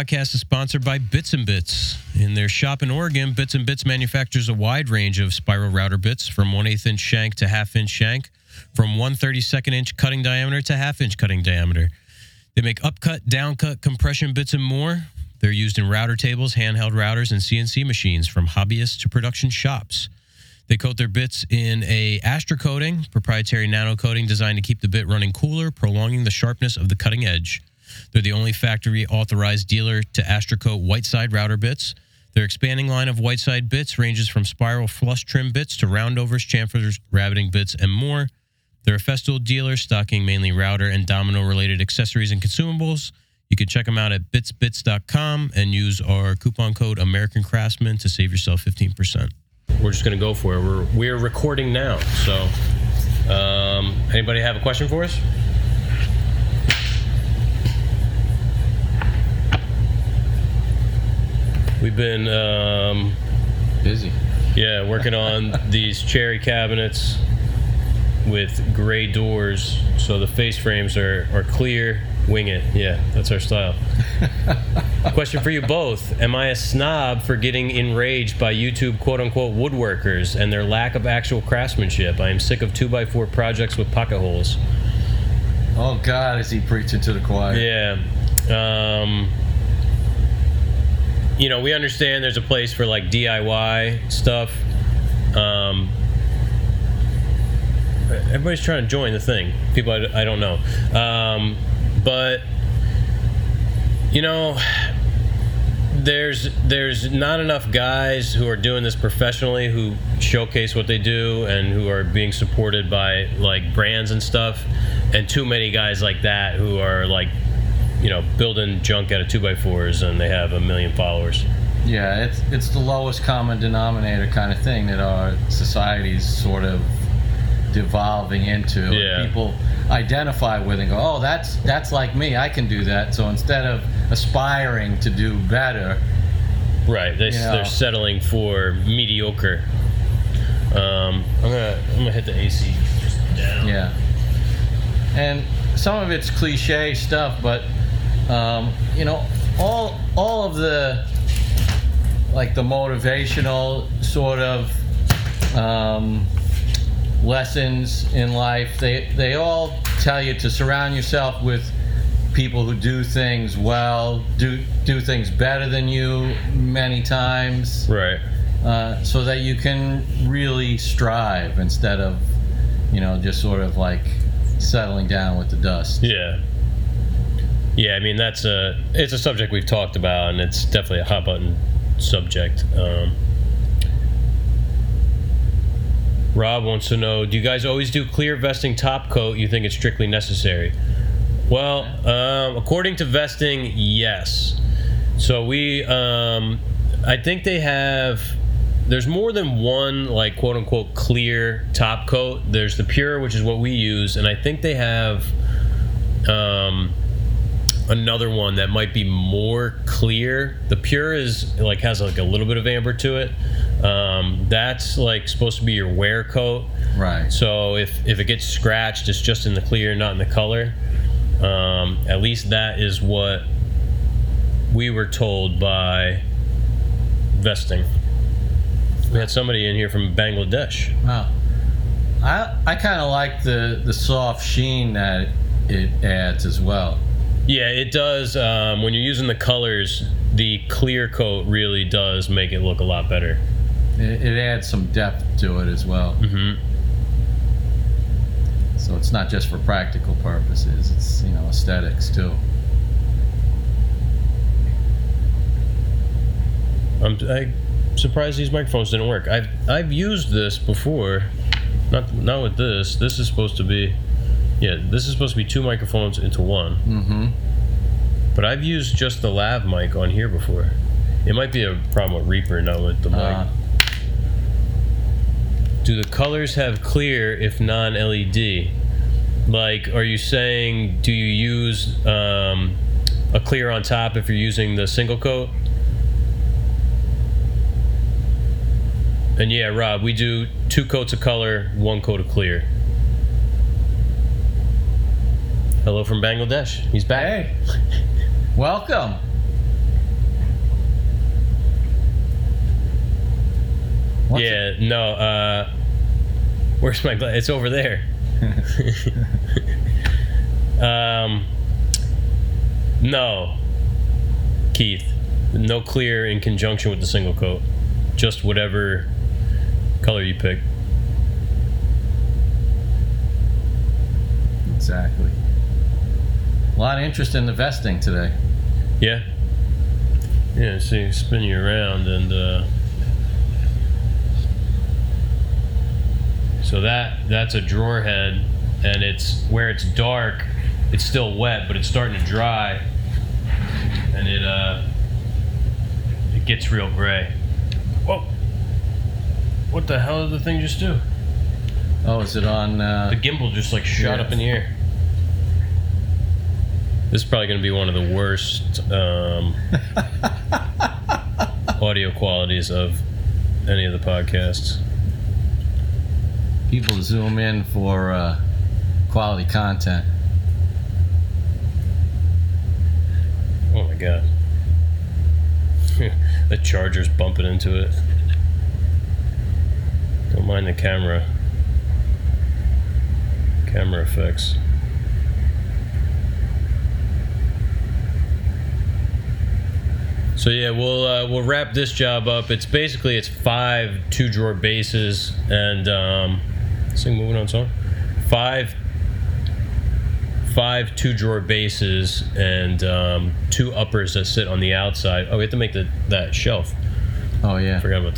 Podcast is sponsored by Bits and Bits. In their shop in Oregon, Bits and Bits manufactures a wide range of spiral router bits from 1 8 inch shank to half inch shank, from 1 32nd inch cutting diameter to half inch cutting diameter. They make upcut, downcut, compression bits, and more. They're used in router tables, handheld routers, and CNC machines from hobbyists to production shops. They coat their bits in a Astra coating, proprietary nano coating designed to keep the bit running cooler, prolonging the sharpness of the cutting edge. They're the only factory authorized dealer to Astracoat Whiteside router bits. Their expanding line of Whiteside bits ranges from spiral flush trim bits to roundovers, chamfers, rabbiting bits, and more. They're a Festool dealer stocking mainly router and domino related accessories and consumables. You can check them out at bitsbits.com and use our coupon code American Craftsman to save yourself 15%. We're just going to go for it. We're, we're recording now. So, um, anybody have a question for us? We've been, um, Busy. yeah, working on these cherry cabinets with gray doors, so the face frames are, are clear. Wing it, yeah, that's our style. Question for you both: Am I a snob for getting enraged by YouTube "quote unquote" woodworkers and their lack of actual craftsmanship? I am sick of two by four projects with pocket holes. Oh God, is he preaching to the choir? Yeah. Um, you know, we understand there's a place for like DIY stuff. Um, everybody's trying to join the thing. People I, I don't know. Um, but, you know, there's there's not enough guys who are doing this professionally who showcase what they do and who are being supported by like brands and stuff and too many guys like that who are like you know building junk out of two by fours and they have a million followers Yeah, it's it's the lowest common denominator kind of thing that our society's sort of devolving into. Yeah. People identify with and go, oh, that's that's like me. I can do that. So instead of aspiring to do better, right they, they're settling for mediocre um, i'm gonna i'm gonna hit the ac just down yeah. And some of it's cliche stuff, but um, you know, all all of the like the motivational sort of um, lessons in life, they they all tell you to surround yourself with people who do things well, do do things better than you many times right uh, so that you can really strive instead of, you know, just sort of like settling down with the dust. Yeah. Yeah, I mean that's a it's a subject we've talked about, and it's definitely a hot button subject. Um, Rob wants to know: Do you guys always do clear vesting top coat? You think it's strictly necessary? Well, um, according to vesting, yes. So we, um, I think they have. There's more than one like quote unquote clear top coat. There's the pure, which is what we use, and I think they have um, another one that might be more clear. The pure is like has like a little bit of amber to it. Um, that's like supposed to be your wear coat. Right. So if if it gets scratched, it's just in the clear, not in the color. Um, at least that is what we were told by vesting. We had somebody in here from Bangladesh. Wow. I I kind of like the the soft sheen that it adds as well. Yeah, it does. Um, when you're using the colors, the clear coat really does make it look a lot better. It, it adds some depth to it as well. hmm So it's not just for practical purposes. It's you know aesthetics too. I'm, I'm surprised these microphones didn't work. I've I've used this before, not not with this. This is supposed to be, yeah, this is supposed to be two microphones into one. Mm-hmm. But I've used just the lav mic on here before. It might be a problem with Reaper, not with the mic. Uh, Do the colors have clear if non-LED? Like, are you saying do you use um, a clear on top if you're using the single coat? And yeah, Rob, we do two coats of color, one coat of clear. Hello from Bangladesh. He's back. Hey, welcome. What's yeah, it? no. Uh, where's my glass? It's over there. um, no, Keith. No clear in conjunction with the single coat. Just whatever color you pick. Exactly. A lot of interest in the vesting today. Yeah. Yeah, see, spin you around and uh, so that that's a drawer head and it's where it's dark, it's still wet, but it's starting to dry. And it uh it gets real gray. Whoa. What the hell did the thing just do? Oh, is it on? uh, The gimbal just like shot Yeah. up in the air. This is probably going to be one of the worst um, audio qualities of any of the podcasts. people zoom in for uh, quality content. Oh my god. the charger's bumping into it. Don't mind the camera. Camera effects. So yeah, we'll uh, we'll wrap this job up. It's basically it's five two drawer bases and um, this thing moving on song. Five five two drawer bases and um, two uppers that sit on the outside. Oh, we have to make the that shelf. Oh yeah. Forgot about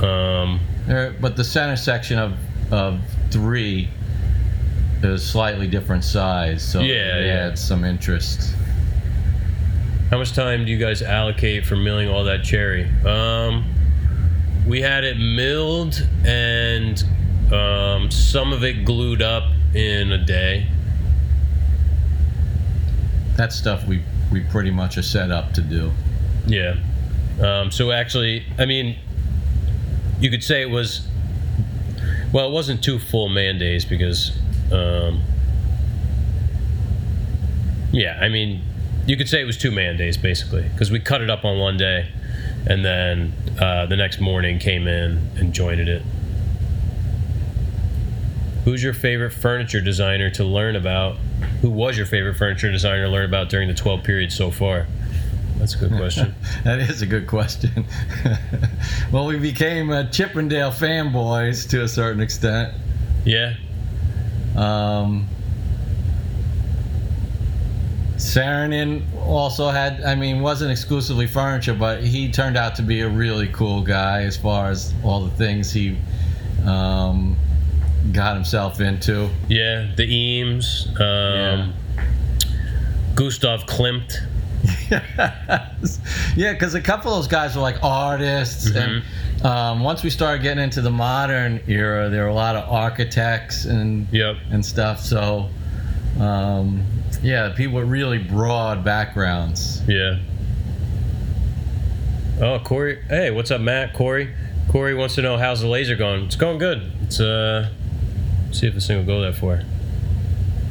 that. Um, There, but the center section of of three is slightly different size, so Yeah, it yeah. adds some interest. How much time do you guys allocate for milling all that cherry? Um, we had it milled and um, some of it glued up in a day. That stuff we we pretty much are set up to do. Yeah. Um, so actually, I mean, you could say it was. Well, it wasn't two full man days because. Um, yeah, I mean, you could say it was two man days basically because we cut it up on one day, and then uh, the next morning came in and joined it. Who's your favorite furniture designer to learn about? Who was your favorite furniture designer to learn about during the 12 period so far? That's a good question. That is a good question. well, we became uh, Chippendale fanboys to a certain extent. yeah. Um, Saarinen also had, I mean, wasn't exclusively furniture, but he turned out to be a really cool guy as far as all the things he um, got himself into. Yeah, the Eames, um, Gustav Klimt. yeah, because a couple of those guys were like artists, and um, once we started getting into the modern era, there were a lot of architects and Yep. and stuff. So, um, yeah, people with really broad backgrounds. Yeah. Oh, Corey. Hey, what's up, Matt? Corey. Corey wants to know how's the laser going. It's going good. It's uh, see if this thing will go that far.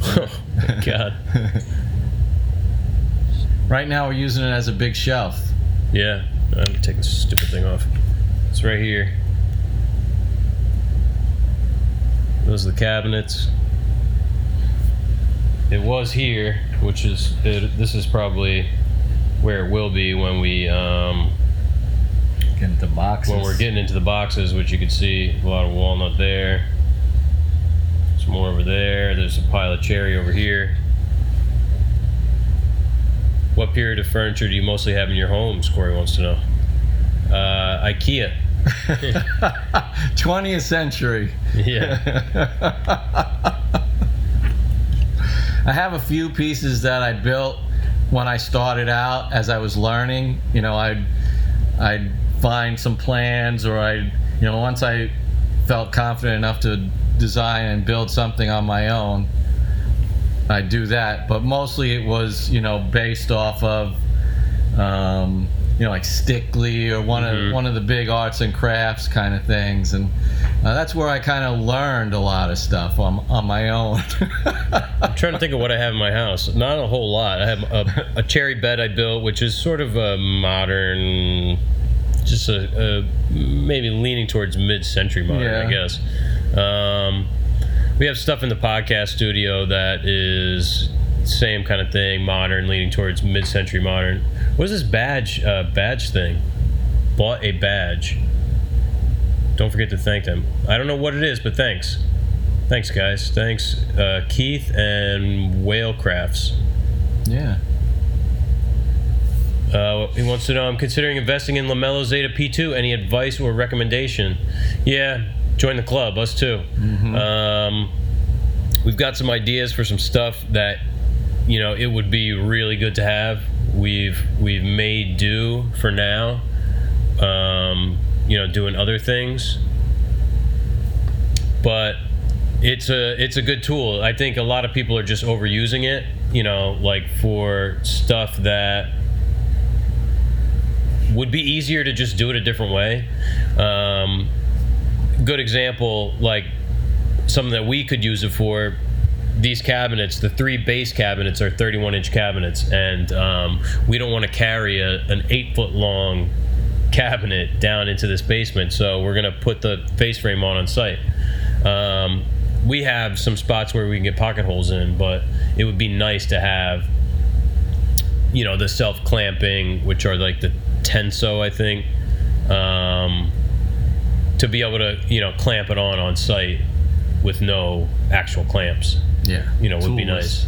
oh God. Right now, we're using it as a big shelf. Yeah. I'm gonna take this stupid thing off. It's right here. Those are the cabinets. It was here, which is it, this is probably where it will be when we um, Get into boxes. when we're getting into the boxes, which you can see a lot of walnut there. Some more over there. There's a pile of cherry over here. What period of furniture do you mostly have in your homes? Corey wants to know. Uh, IKEA. 20th century. Yeah. I have a few pieces that I built when I started out as I was learning. You know, I'd I'd find some plans or I'd you know once I felt confident enough to design and build something on my own, I'd do that. But mostly it was you know based off of um, you know like Stickley or one Mhm. of one of the big arts and crafts kind of things and. Uh, that's where I kind of learned a lot of stuff on, on my own. I'm trying to think of what I have in my house. Not a whole lot. I have a, a cherry bed I built, which is sort of a modern just a, a maybe leaning towards mid-century modern, Yeah. I guess. Um, we have stuff in the podcast studio that is same kind of thing, modern, leaning towards mid-century modern. What is this badge uh, badge thing? Bought a badge. Don't forget to thank them. I don't know what it is, but thanks. Thanks, guys. Thanks, uh, Keith and Whale Crafts. Yeah. Uh, he wants to know I'm considering investing in Lamello Zeta P2. Any advice or recommendation? Yeah, join the club, us too. Um, we've got some ideas for some stuff that you know it would be really good to have. We've we've made do for now. Um, you know, doing other things, but it's a it's a good tool. I think a lot of people are just overusing it. You know, like for stuff that would be easier to just do it a different way. Um, good example, like something that we could use it for. These cabinets, the three base cabinets, are 31 inch cabinets, and um, we don't want to carry a, an eight foot long cabinet down into this basement, so we're gonna put the face frame on on site. Um, we have some spots where we can get pocket holes in, but it would be nice to have you know the self clamping, which are like the tenso, I think, um, to be able to you know clamp it on on site with no actual clamps. Yeah. You know, would be Tools. nice.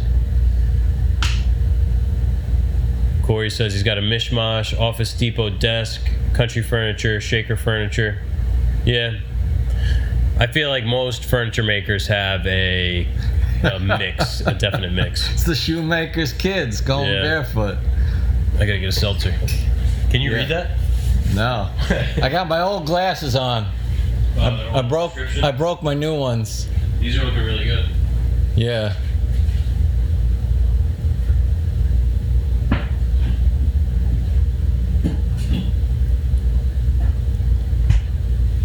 Corey says he's got a mishmash Office Depot desk, country furniture, shaker furniture. Yeah. I feel like most furniture makers have a, a mix, a definite mix. It's the shoemaker's kids going Yeah. barefoot. I gotta get a seltzer. Can you Yeah. read that? No. I got my old glasses on. I broke I broke my new ones. These are looking really good. Yeah.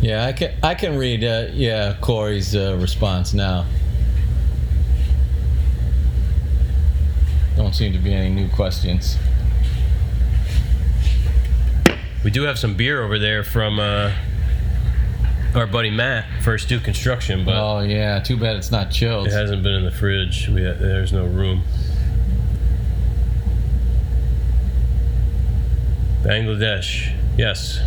Yeah, I can I can read uh, yeah Corey's uh, response now. Don't seem to be any new questions. We do have some beer over there from uh, our buddy Matt, First Duke Construction, but Oh yeah, too bad it's not chilled. it hasn't been in the fridge. We there's no room. Bangladesh, yes.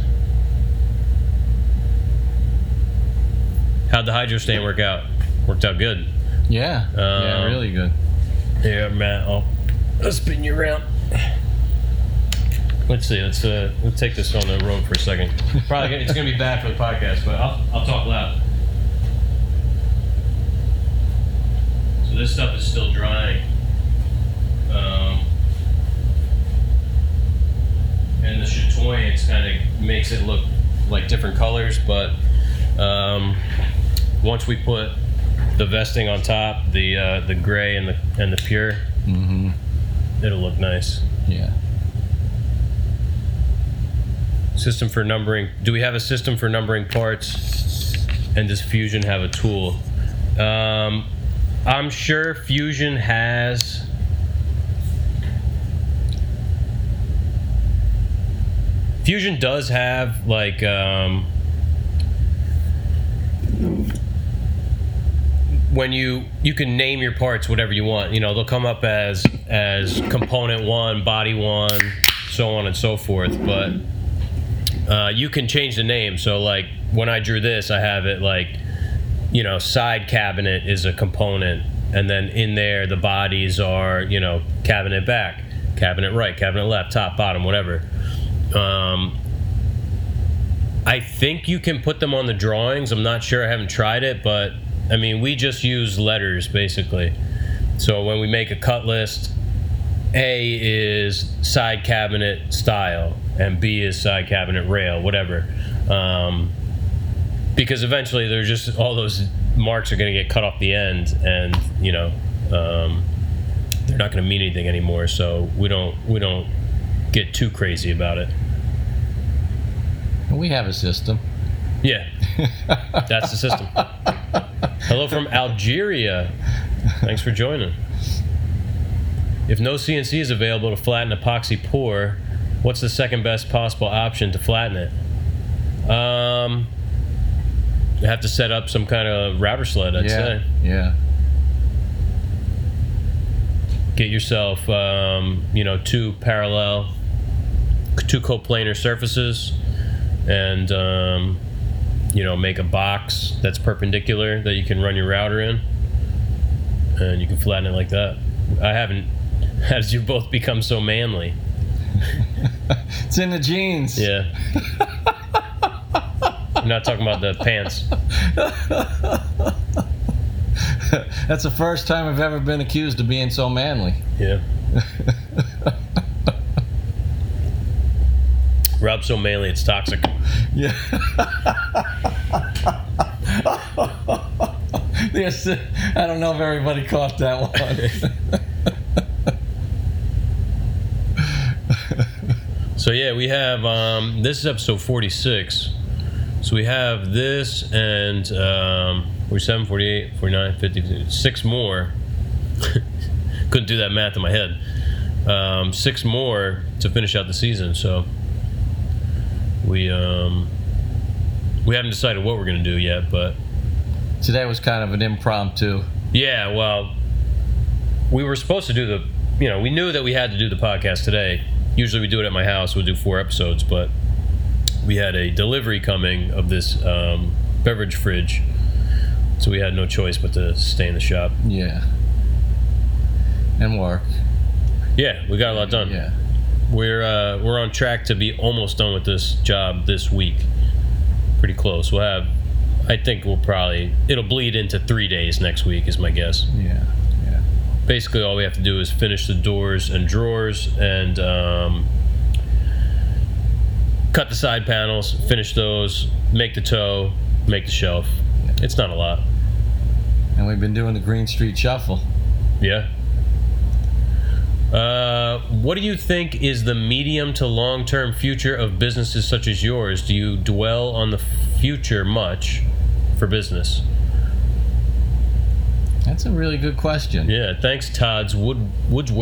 How'd the hydro stand work out? Worked out good. Yeah, yeah, Um, really good. Yeah, Matt. I'll spin you around. Let's see. Let's uh, let's take this on the road for a second. Probably gonna, it's gonna be bad for the podcast, but I'll I'll talk loud. So this stuff is still drying. Um, and the chatoyance kind of makes it look like different colors, but um, once we put the vesting on top, the uh, the gray and the and the pure, Mm-hmm. it'll look nice. Yeah. System for numbering. Do we have a system for numbering parts? And does Fusion have a tool? Um, I'm sure Fusion has. Fusion does have like um, when you you can name your parts whatever you want. You know they'll come up as as component one, body one, so on and so forth. But uh, you can change the name. So like when I drew this, I have it like you know side cabinet is a component, and then in there the bodies are you know cabinet back, cabinet right, cabinet left, top, bottom, whatever. Um, I think you can put them on the drawings. I'm not sure. I haven't tried it, but I mean we just use letters basically. So when we make a cut list, A is side cabinet style and B is side cabinet rail, whatever. Um, because eventually they're just all those marks are going to get cut off the end, and you know um, they're not going to mean anything anymore. So we don't we don't get too crazy about it. We have a system. Yeah, that's the system. Hello from Algeria. Thanks for joining. If no CNC is available to flatten epoxy pour, what's the second best possible option to flatten it? Um, you have to set up some kind of router sled. I'd yeah. say Yeah. get yourself, um, you know, two parallel, two coplanar surfaces, and um, you know, make a box that's perpendicular that you can run your router in, and you can flatten it like that. I haven't. As you both become so manly. It's in the jeans. Yeah. I'm not talking about the pants. That's the first time I've ever been accused of being so manly. Yeah. Rob's so manly, it's toxic. Yeah. There's, I don't know if everybody caught that one. So yeah, we have um, this is episode 46. So we have this and um, 47, 48, 49, 50, six more. Couldn't do that math in my head. Um, six more to finish out the season. So we um, we haven't decided what we're gonna do yet, but Today was kind of an impromptu. yeah, well, we were supposed to do the, you know, we knew that we had to do the podcast today. Usually we do it at my house, we'll do four episodes, but we had a delivery coming of this um, beverage fridge. So we had no choice but to stay in the shop. Yeah. And work. Yeah, we got a lot done. Yeah. We're uh, we're on track to be almost done with this job this week. Pretty close. We'll have. I think we'll probably it'll bleed into three days next week is my guess. Yeah. Basically all we have to do is finish the doors and drawers and um, cut the side panels finish those make the toe make the shelf it's not a lot And we've been doing the Greene Street Shuffle. yeah uh, what do you think is the medium to long term future of businesses such as yours? Do you dwell on the future much for business? That's a really good question. Yeah, thanks Todd's Wood Woods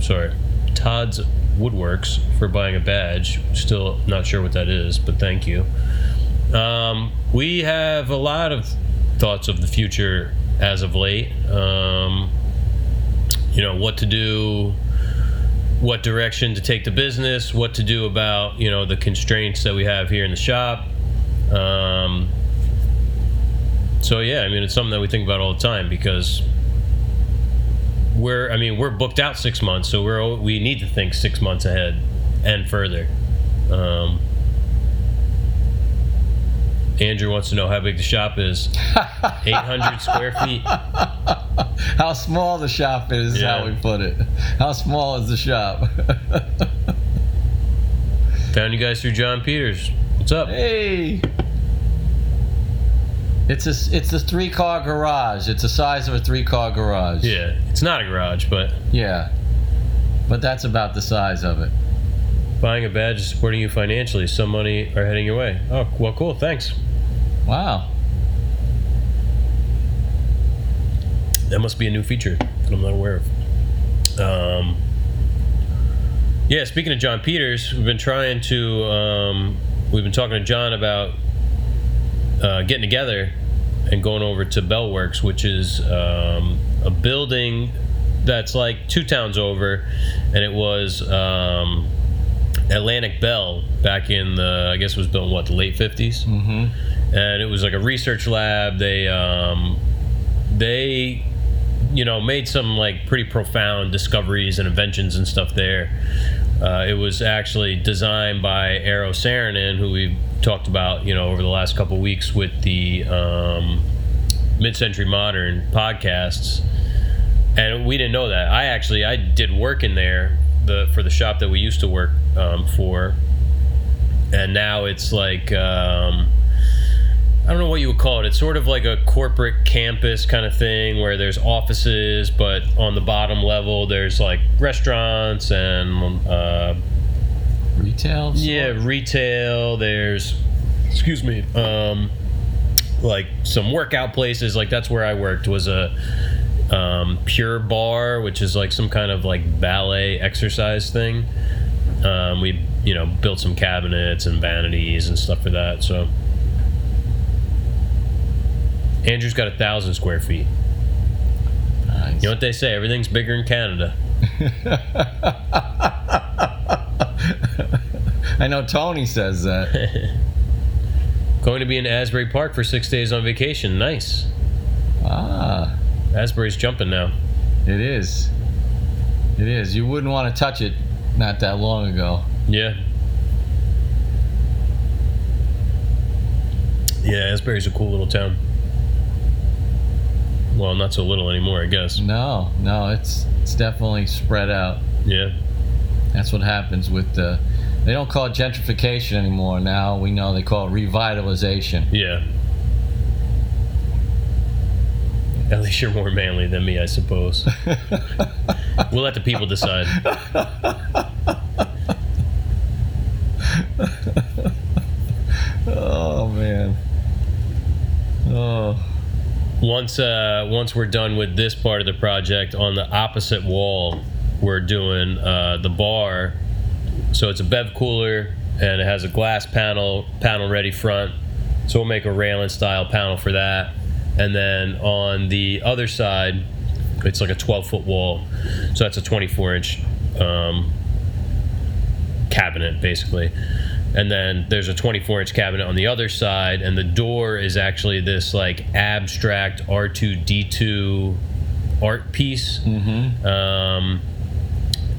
sorry, Todd's Woodworks for buying a badge. Still not sure what that is, but thank you. Um, we have a lot of thoughts of the future as of late. Um, you know what to do, what direction to take the business, what to do about you know the constraints that we have here in the shop. Um, so yeah, I mean it's something that we think about all the time because we're I mean we're booked out six months, so we're we need to think six months ahead and further. Um, Andrew wants to know how big the shop is. 800 square feet. How small the shop is, is how we put it. How small is the shop? Found you guys through John Peters. What's up? hey. It's a it's a three car garage. It's the size of a three car garage. Yeah, it's not a garage, but Yeah. But that's about the size of it. buying a badge is supporting you financially. Some money are heading your way. Oh, well, cool. Thanks. Wow. That must be a new feature that I'm not aware of. Um, yeah, speaking of John Peters, we've been trying to, um, we've been talking to John about uh, getting together and going over to Bellworks, which is um, a building that's like two towns over, and it was um, Atlantic Bell back in the, I guess it was built in what, the late 50s? Mm-hmm. and it was like a research lab. They um, they you know made some like pretty profound discoveries and inventions and stuff there. Uh, it was actually designed by Eero Saarinen, who we've talked about you know over the last couple weeks with the um, mid-century modern podcasts. And we didn't know that. I actually I did work in there the for the shop that we used to work um, for, and now it's like. Um, I don't know what you would call it. It's sort of like a corporate campus kind of thing where there's offices, but on the bottom level there's like restaurants and uh, Retail? yeah, retail. There's excuse me, um, like some workout places. Like that's where I worked was a um, Pure Barre, which is like some kind of like ballet exercise thing. Um, we you know, built some cabinets and vanities and stuff for that. So Andrew's got a thousand square feet. Nice. You know what they say? Everything's bigger in Canada. I know Tony says that. Going to be in Asbury Park for six days on vacation. Nice. ah, Asbury's jumping now. it is. It is. You wouldn't want to touch it not that long ago. Yeah. Yeah, Asbury's a cool little town. Well, not so little anymore, I guess. No, no, it's it's definitely spread out. Yeah. That's what happens with the. They don't call it gentrification anymore. Now we know they call it revitalization. Yeah. At least you're more manly than me, I suppose. we'll let the people decide. oh man. Oh. Once uh, once we're done with this part of the project, on the opposite wall, we're doing uh, the bar. So it's a bev cooler and it has a glass panel, panel ready front. So we'll make a railing style panel for that. And then on the other side, it's like a 12 foot wall. So that's a 24 inch um, cabinet basically. And then there's a 24 inch cabinet on the other side, and the door is actually this like abstract R2D2 art piece. Mm-hmm. Um,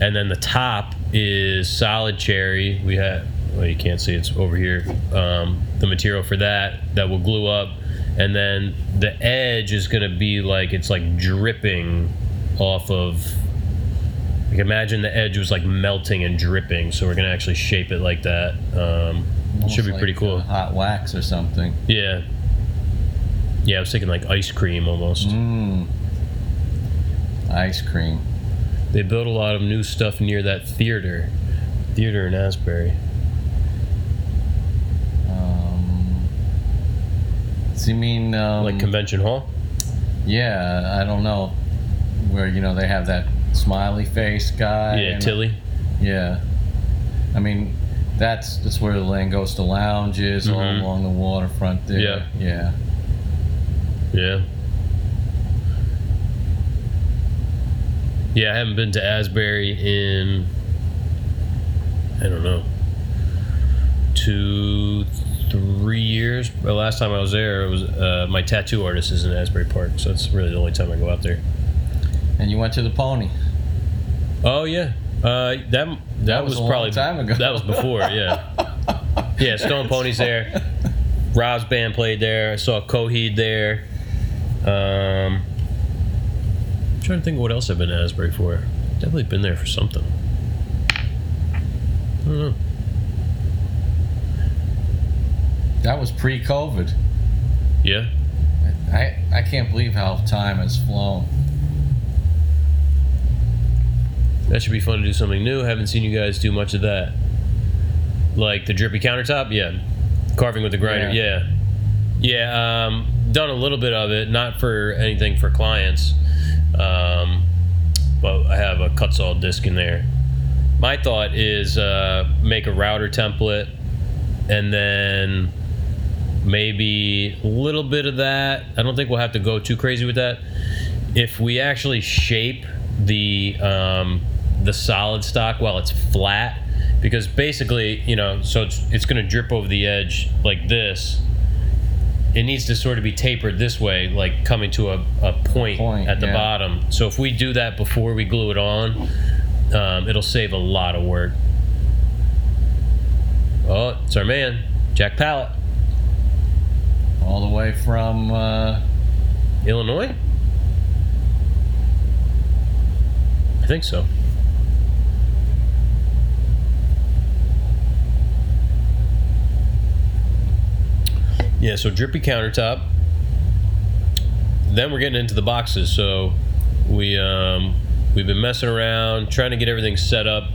and then the top is solid cherry. We have, well, you can't see it's over here. Um, the material for that that will glue up, and then the edge is going to be like it's like dripping off of. Like imagine the edge was like melting and dripping, so we're gonna actually shape it like that. Um, should be Almost pretty cool. uh, hot wax or something. Yeah. Yeah, I was thinking like ice cream almost. Mmm. Ice cream. They built a lot of new stuff near that theater, theater in Asbury. Um, so you mean um, like convention hall. Yeah, I don't know where you know they have that smiley face guy. yeah, and- Tillie. Yeah, I mean that's that's where the Langosta Lounge is, all Mhm. along the waterfront there. Yeah. yeah. Yeah. Yeah, I haven't been to Asbury in I don't know two, three years. The last time I was there, it was uh, my tattoo artist is in Asbury Park, so that's really the only time I go out there. And you went to the Pony. Oh yeah, uh, that that, That was was, a long probably time ago. That was before, yeah. yeah, Stone Pony's there. Rob's band played there. I saw Coheed there. Um, I'm trying to think of what else I've been to Asbury for. Definitely been there for something. I don't know. That was pre-COVID. Yeah, I I can't believe how time has flown. that should be fun to do something new. Haven't seen you guys do much of that. Like the drippy countertop, yeah. Carving with the grinder, yeah. Yeah, um, done a little bit of it, not for anything for clients. Um, but I have a cut saw disc in there. My thought is uh, make a router template and then maybe a little bit of that. I don't think we'll have to go too crazy with that. If we actually shape the um, the solid stock while it's flat, because basically, you know, so it's it's going to drip over the edge like this. It needs to sort of be tapered this way, like coming to a, a point, Point, at the yeah. bottom. So if we do that before we glue it on, um, it'll save a lot of work. Oh, it's our man, Jack Pallet, All the way from uh, Illinois. I think so. Yeah, so drippy countertop. Then we're getting into the boxes. So we um, we've been messing around, trying to get everything set up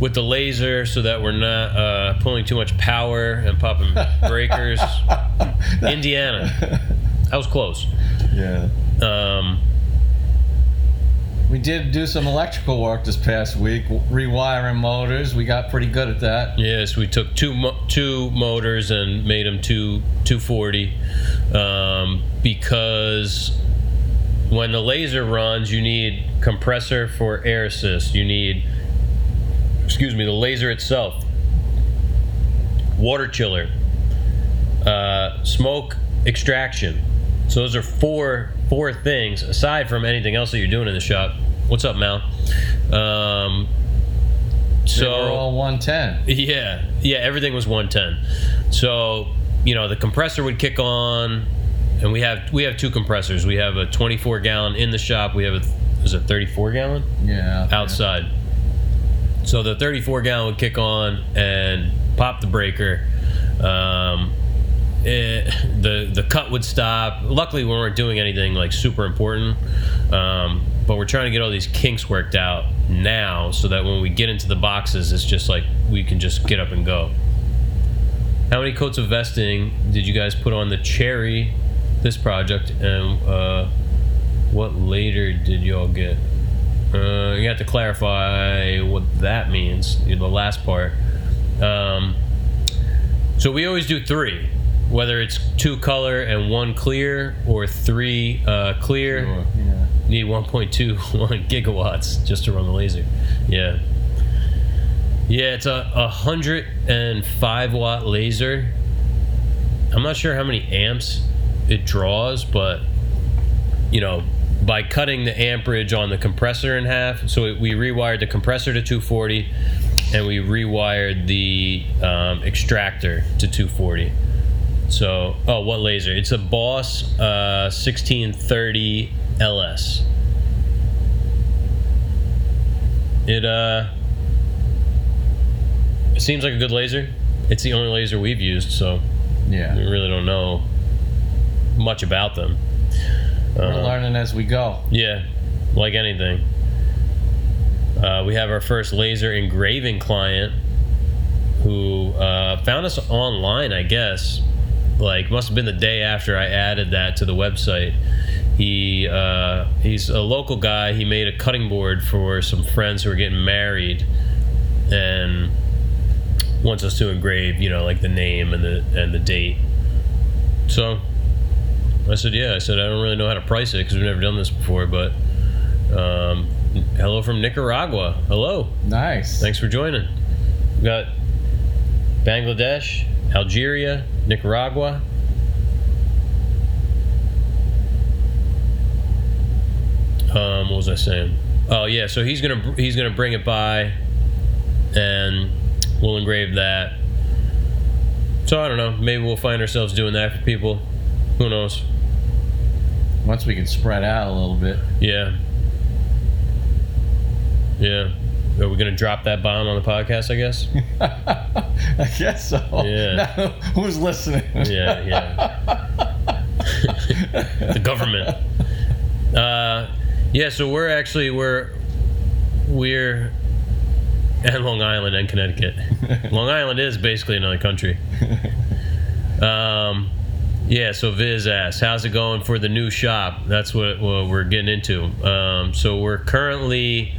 with the laser so that we're not uh, pulling too much power and popping breakers. Indiana, that was close. yeah. Um, We did do some electrical work this past week, rewiring motors. We got pretty good at that. Yes, we took two mo- two motors and made them two 240 um, because when the laser runs, you need compressor for air assist. You need, excuse me, the laser itself, water chiller, uh, smoke extraction. So those are four four things aside from anything else that you're doing in the shop. What's up, Mal? Um, So so we're all 110. yeah, yeah, everything was 110. So you know the compressor would kick on, and we have we have two compressors. We have a 24 gallon in the shop. We have a is it 34 gallon Yeah. outside. So the 34 gallon would kick on and pop the breaker. Um, it, the the cut would stop. Luckily, we weren't doing anything like super important, um, but we're trying to get all these kinks worked out now, so that when we get into the boxes, it's just like we can just get up and go. How many coats of vesting did you guys put on the cherry this project, and uh, what later did y'all get? Uh, you have to clarify what that means. The last part. Um, so we always do three, whether it's two color and one clear, or three uh, clear. Sure, yeah. Need 1.21 gigawatts just to run the laser. Yeah. Yeah, it's a, a 105 watt laser. I'm not sure how many amps it draws, but you know, by cutting the amperage on the compressor in half, so it, we rewired the compressor to 240, and we rewired the um, extractor to 240. So, oh, what laser? It's a Boss uh, 1630 LS. It uh, it seems like a good laser. It's the only laser we've used, so yeah, we really don't know much about them. We're Uh, learning as we go. yeah, like anything. Uh, we have our first laser engraving client who uh, found us online, I guess. Like, must have been the day after I added that to the website. He uh, he's a local guy. He made a cutting board for some friends who are getting married, and wants us to engrave, you know, like the name and the and the date. So I said, yeah. I said, I don't really know how to price it because we've never done this before, but um, hello from Nicaragua. Hello. Nice. Thanks for joining. We got Bangladesh, Algeria, Nicaragua. Um, what was I saying? Oh yeah, so he's gonna he's gonna bring it by, and we'll engrave that. So I don't know. Maybe we'll find ourselves doing that for people. Who knows? Once we can spread out a little bit. Yeah. Yeah. Are we gonna drop that bomb on the podcast? I guess. I guess so. Yeah. Now, who's listening? Yeah, yeah. the government. Uh, yeah, so we're actually we're we're and Long Island and Connecticut. Long Island is basically another country. Um, yeah, so Viz asks, how's it going for the new shop? That's what, what we're getting into. Um, so we're currently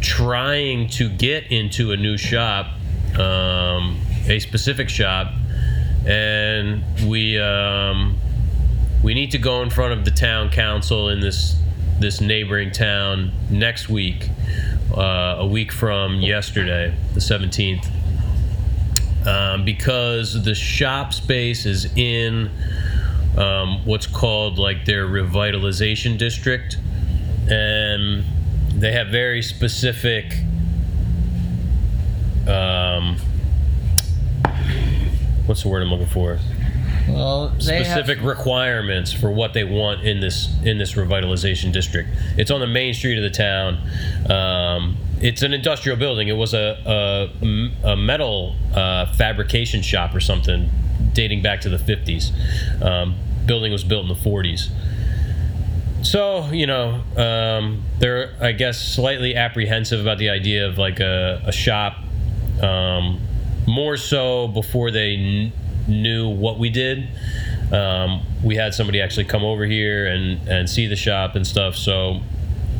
trying to get into a new shop, um, a specific shop, and we um, we need to go in front of the town council in this this neighboring town next week, uh, a week from yesterday, the 17th um, because the shop space is in um, what's called like their revitalization district, and they have very specific. Um, what's the word I'm looking for? Well, they specific have, requirements for what they want in this in this revitalization district. It's on the main street of the town. Um, it's an industrial building. It was a a, a metal uh, fabrication shop or something, dating back to the 50s. Um, building was built in the 40s. So you know, um, they're I guess slightly apprehensive about the idea of like a, a shop. Um, more so before they kn- knew what we did. Um, we had somebody actually come over here and, and see the shop and stuff. So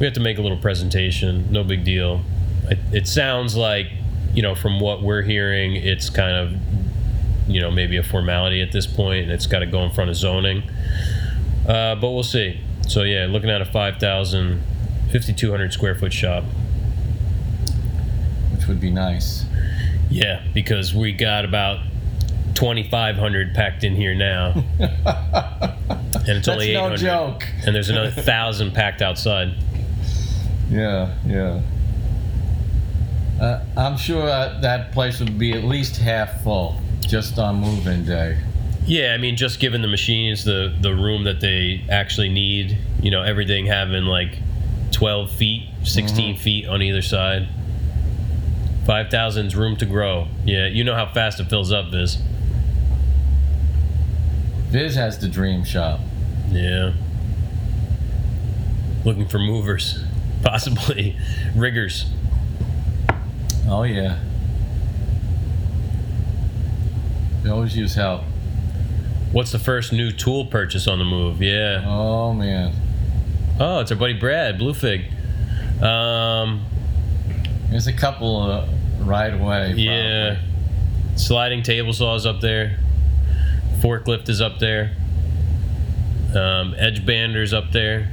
we have to make a little presentation. No big deal. It, it sounds like, you know, from what we're hearing, it's kind of, you know, maybe a formality at this point, and it's got to go in front of zoning. Uh, but we'll see. So yeah, looking at a 5,000, 5,200 square foot shop. which would be nice. Yeah, because we got about 2,500 packed in here now, and it's That's only no joke. And there's another thousand packed outside. Yeah, yeah. Uh, I'm sure uh, that place would be at least half full just on move-in day. Yeah, I mean, just given the machines, the the room that they actually need, you know, everything having like 12 feet, 16 mm-hmm. feet on either side. 5,000's room to grow. Yeah, you know how fast it fills up, Viz. Viz has the dream shop. Yeah. Looking for movers, possibly riggers. Oh yeah. They always use help. What's the first new tool purchase on the move? Yeah. Oh man. Oh, it's our buddy Brad, Bluefig. Um, There's a couple uh, right away. yeah. Sliding table saws up there. Forklift is up there. Um, edge banders up there.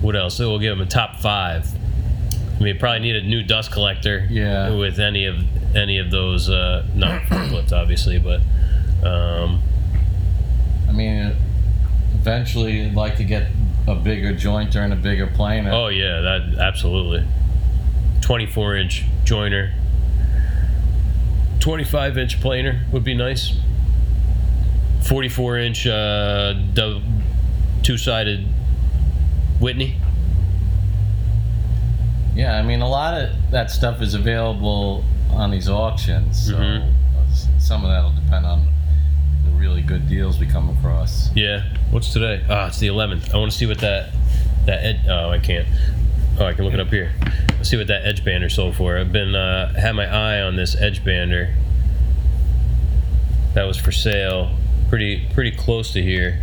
What else? So we'll give them a top five. I mean, probably need a new dust collector. Yeah. With any of any of those, uh, not forklift, obviously, but um. I mean, eventually, I'd like to get a bigger jointer and a bigger planer. Oh yeah, that absolutely. 24 inch joiner. 25 inch planer would be nice. 44 inch uh, two sided Whitney. Yeah, I mean, a lot of that stuff is available on these auctions. So Mhm. some of that will depend on really good deals we come across. Yeah. What's today? Ah, it's the 11th. I want to see what that that ed- oh I can't. Oh, I can look it up here. Let's see what that edge bander sold for. I've been uh, had my eye on this edge bander. That was for sale, pretty pretty close to here.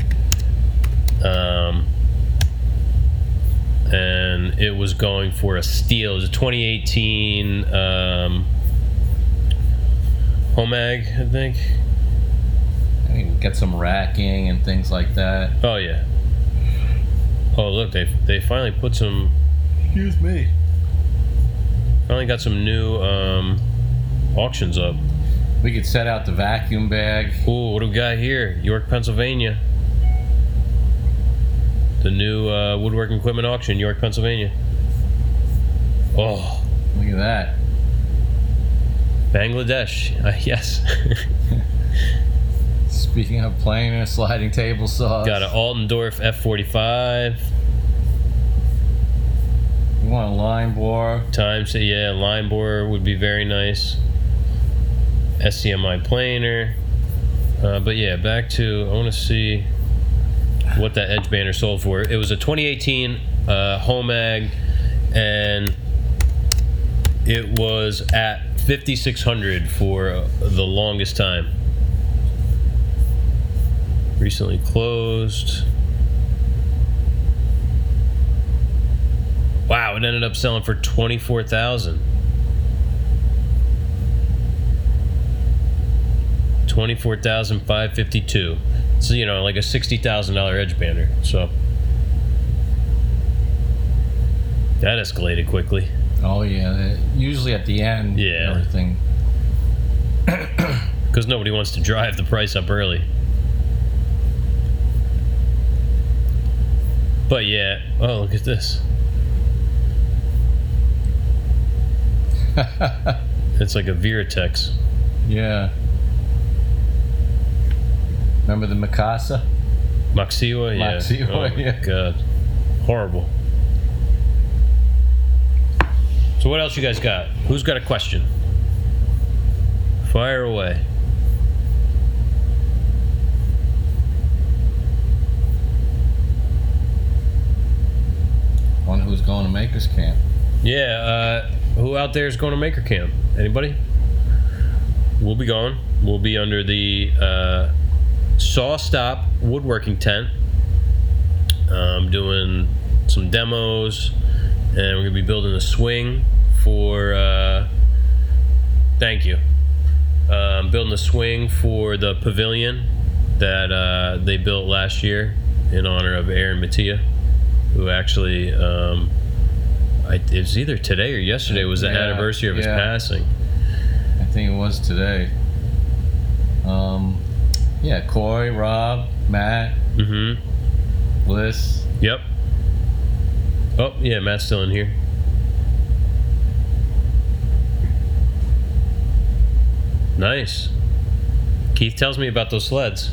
Um, and it was going for a steal. It was a 2018 um, Homag, I think. I get some racking and things like that. Oh yeah. Oh look, they they finally put some Excuse me. finally got some new um, auctions up. We could set out the vacuum bag. Ooh, what do we got here? York, Pennsylvania. The new uh, woodworking equipment auction, York, Pennsylvania. Oh, Look at that. Bangladesh. Uh, yes. Speaking of planer, sliding table saws. got an Altendorf F45. You want a line bore? Times, yeah, line bore would be very nice. SCMI planer. Uh, but yeah, back to I want to see what that edge bander sold for. It was a 2018 uh, Homag, and it was at 5600 for the longest time. Recently closed. Wow, it ended up selling for 24,000. 24,552. So, you know, like a $60,000 edge bander. So that escalated quickly. Oh yeah. Uh, usually at the end. Yeah. Everything. because nobody wants to drive the price up early. But yeah, oh look at this. It's like a Virutex. yeah. Remember the Mikasa? Maksiwa, yeah. Maksiwa, oh yeah. god, horrible. So what else you guys got? Who's got a question? Fire away. Who's going to Makers Camp. Yeah, uh, who out there is going to Maker Camp? Anybody? We'll be going. We'll be under the uh, SawStop woodworking tent. Um, doing some demos, and we're gonna be building a swing for. Uh, thank you. Um, building a swing for the pavilion that uh, they built last year in honor of Aaron Mattia, who actually. Um, I, it was either today or yesterday was the Yeah, anniversary of his passing. I think it was today. Um, yeah, Corey, Rob, Matt, Mm-hmm. Bliss. Yep. Oh yeah, Matt's still in here. Nice. Keith tells me about those sleds.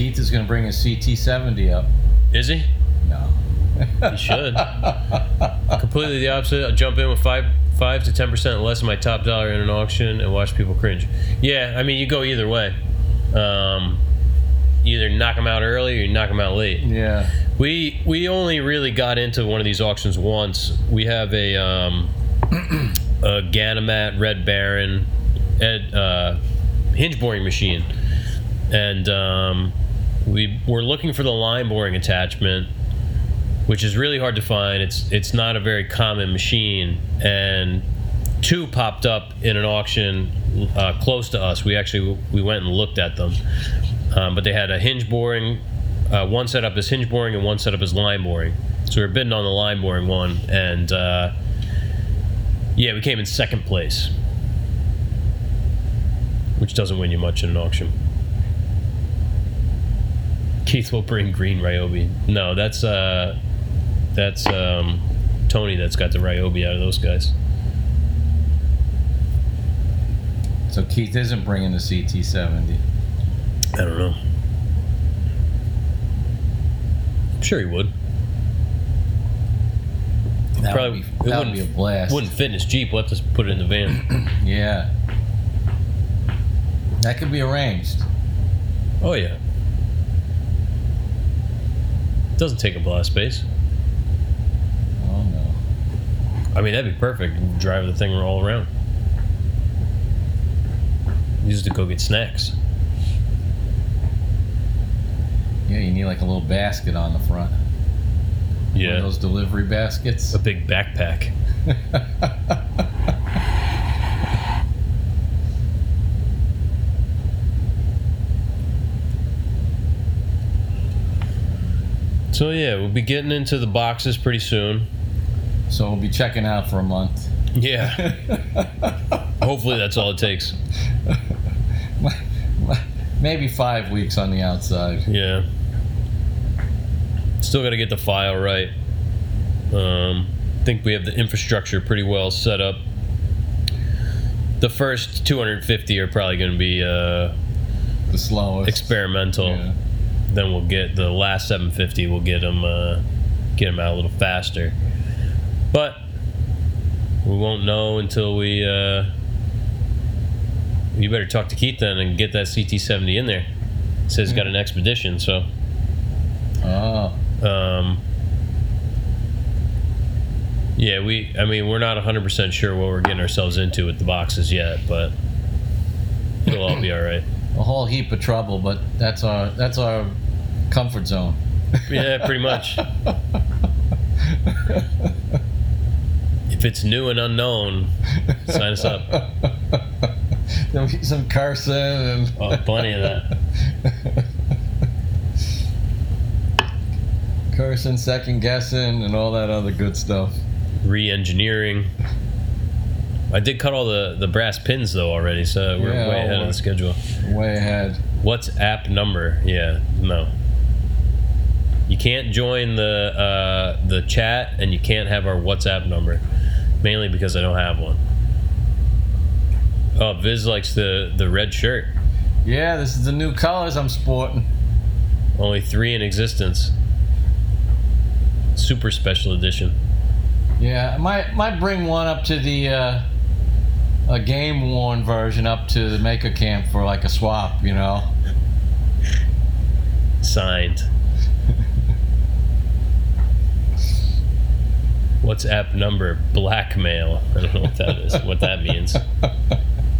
Keith is going to bring his CT70 up. Is he? No. He should. Completely the opposite. I'll jump in with five five to ten percent less of my top dollar in an auction and watch people cringe. Yeah, I mean you go either way. Um, either knock them out early or you knock them out late. yeah. We we only really got into one of these auctions once. We have a um, a Ganymed Red Baron Ed, uh, hinge boring machine, and um, we were looking for the line boring attachment, which is really hard to find. It's it's not a very common machine, and two popped up in an auction uh, close to us. We actually we went and looked at them, um, but they had a hinge boring, uh, one set up as hinge boring and one set up as line boring. So we were bidding on the line boring one, and uh, yeah, we came in second place, which doesn't win you much in an auction. Keith will bring green Ryobi. No, that's uh, that's um, Tony that's got the Ryobi out of those guys. So Keith isn't bringing the CT70. I don't know. I'm sure he would. That Probably- would it be, that would wouldn't- be a blast. Wouldn't fit in his Jeep. We'll have to put it in the van. Yeah. That could be arranged. oh, yeah. Doesn't take up a lot of space. Oh no. I mean, that'd be perfect. Drive the thing all around. Use it to go get snacks. Yeah, you need like a little basket on the front. One of Yeah. those delivery baskets. A big backpack. So, yeah, we'll be getting into the boxes pretty soon. so we'll be checking out for a month. Yeah. Hopefully, that's all it takes. Maybe five weeks on the outside. Yeah. Still got to get the file right. Um, think we have the infrastructure pretty well set up. The first 250 are probably going to be uh, The slowest. experimental. Yeah. Then we'll get the last 750. We'll get them uh, get them out a little faster. But we won't know until we. Uh, you better talk to Keith then and get that CT70 in there. says he's got an expedition, so. Oh. Um, yeah, we. I mean, we're not 100 percent sure what we're getting ourselves into with the boxes yet, but it'll all be all right. A whole heap of trouble, but that's our that's our comfort zone. Yeah, pretty much. If it's new and unknown, sign us up. There'll be some cursing and Oh, plenty of that. cursing, second guessing, and all that other good stuff. Re-engineering. I did cut all the the brass pins though already, so we're Yeah, way ahead of the schedule. Way ahead. What's app number? Yeah, no. You can't join the uh, the chat, and you can't have our WhatsApp number, mainly because I don't have one. Oh, Viz likes the the red shirt. Yeah, this is the new colors I'm sporting. Only three in existence. Super special edition. Yeah, I might might bring one up to the uh, a game worn version up to the maker camp for like a swap. You know. Signed. WhatsApp number blackmail. I don't know what that is. what that means.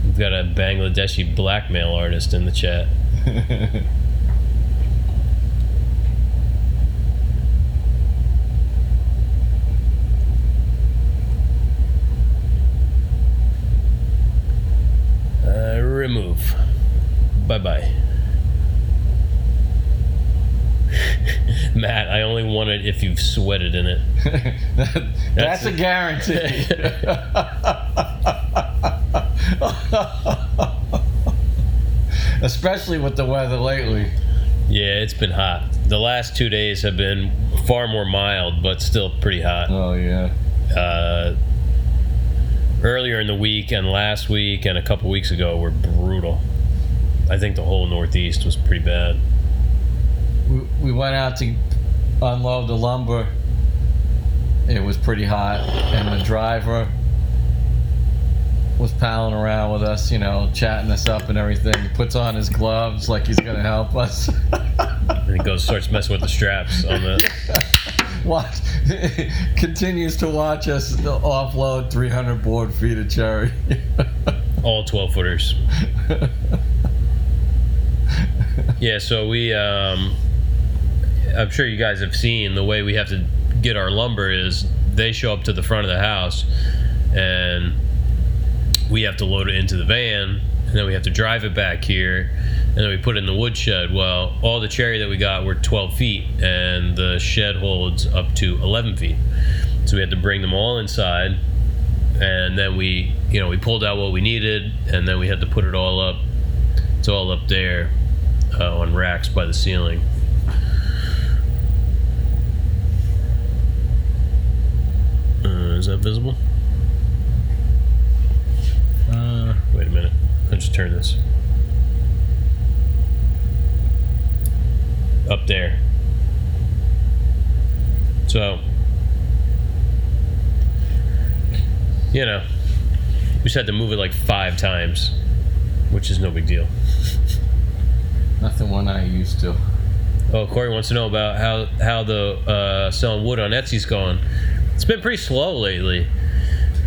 We've got a Bangladeshi blackmail artist in the chat. uh, remove. Bye bye. Matt, I only want it if you've sweated in it. That's, a guarantee. Especially with the weather lately. Yeah, it's been hot. The last two days have been far more mild, but still pretty hot. Oh yeah. Uh, earlier in the week and last week and a couple weeks ago were brutal. I think the whole Northeast was pretty bad. We, we went out to unload the lumber. It was pretty hot, and the driver was palling around with us, you know, chatting us up and everything. He puts on his gloves like he's gonna help us. And he goes, starts messing with the straps on the. Watch, continues to watch us offload 300 board feet of cherry. all 12 footers. yeah, so we, um, I'm sure you guys have seen the way we have to get our lumber is they show up to the front of the house and we have to load it into the van and then we have to drive it back here and then we put it in the woodshed. Well, all the cherry that we got were 12 feet and the shed holds up to 11 feet. So we had to bring them all inside and then we you know we pulled out what we needed and then we had to put it all up it's all up there uh, on racks by the ceiling uh, is that visible? Uh, wait a minute. I'll just turn this. Up there. So you know we just had to move it like five times which is no big deal. Nothing one I used to. Oh, Corey wants to know about how how the uh, selling wood on Etsy's going. It's been pretty slow lately.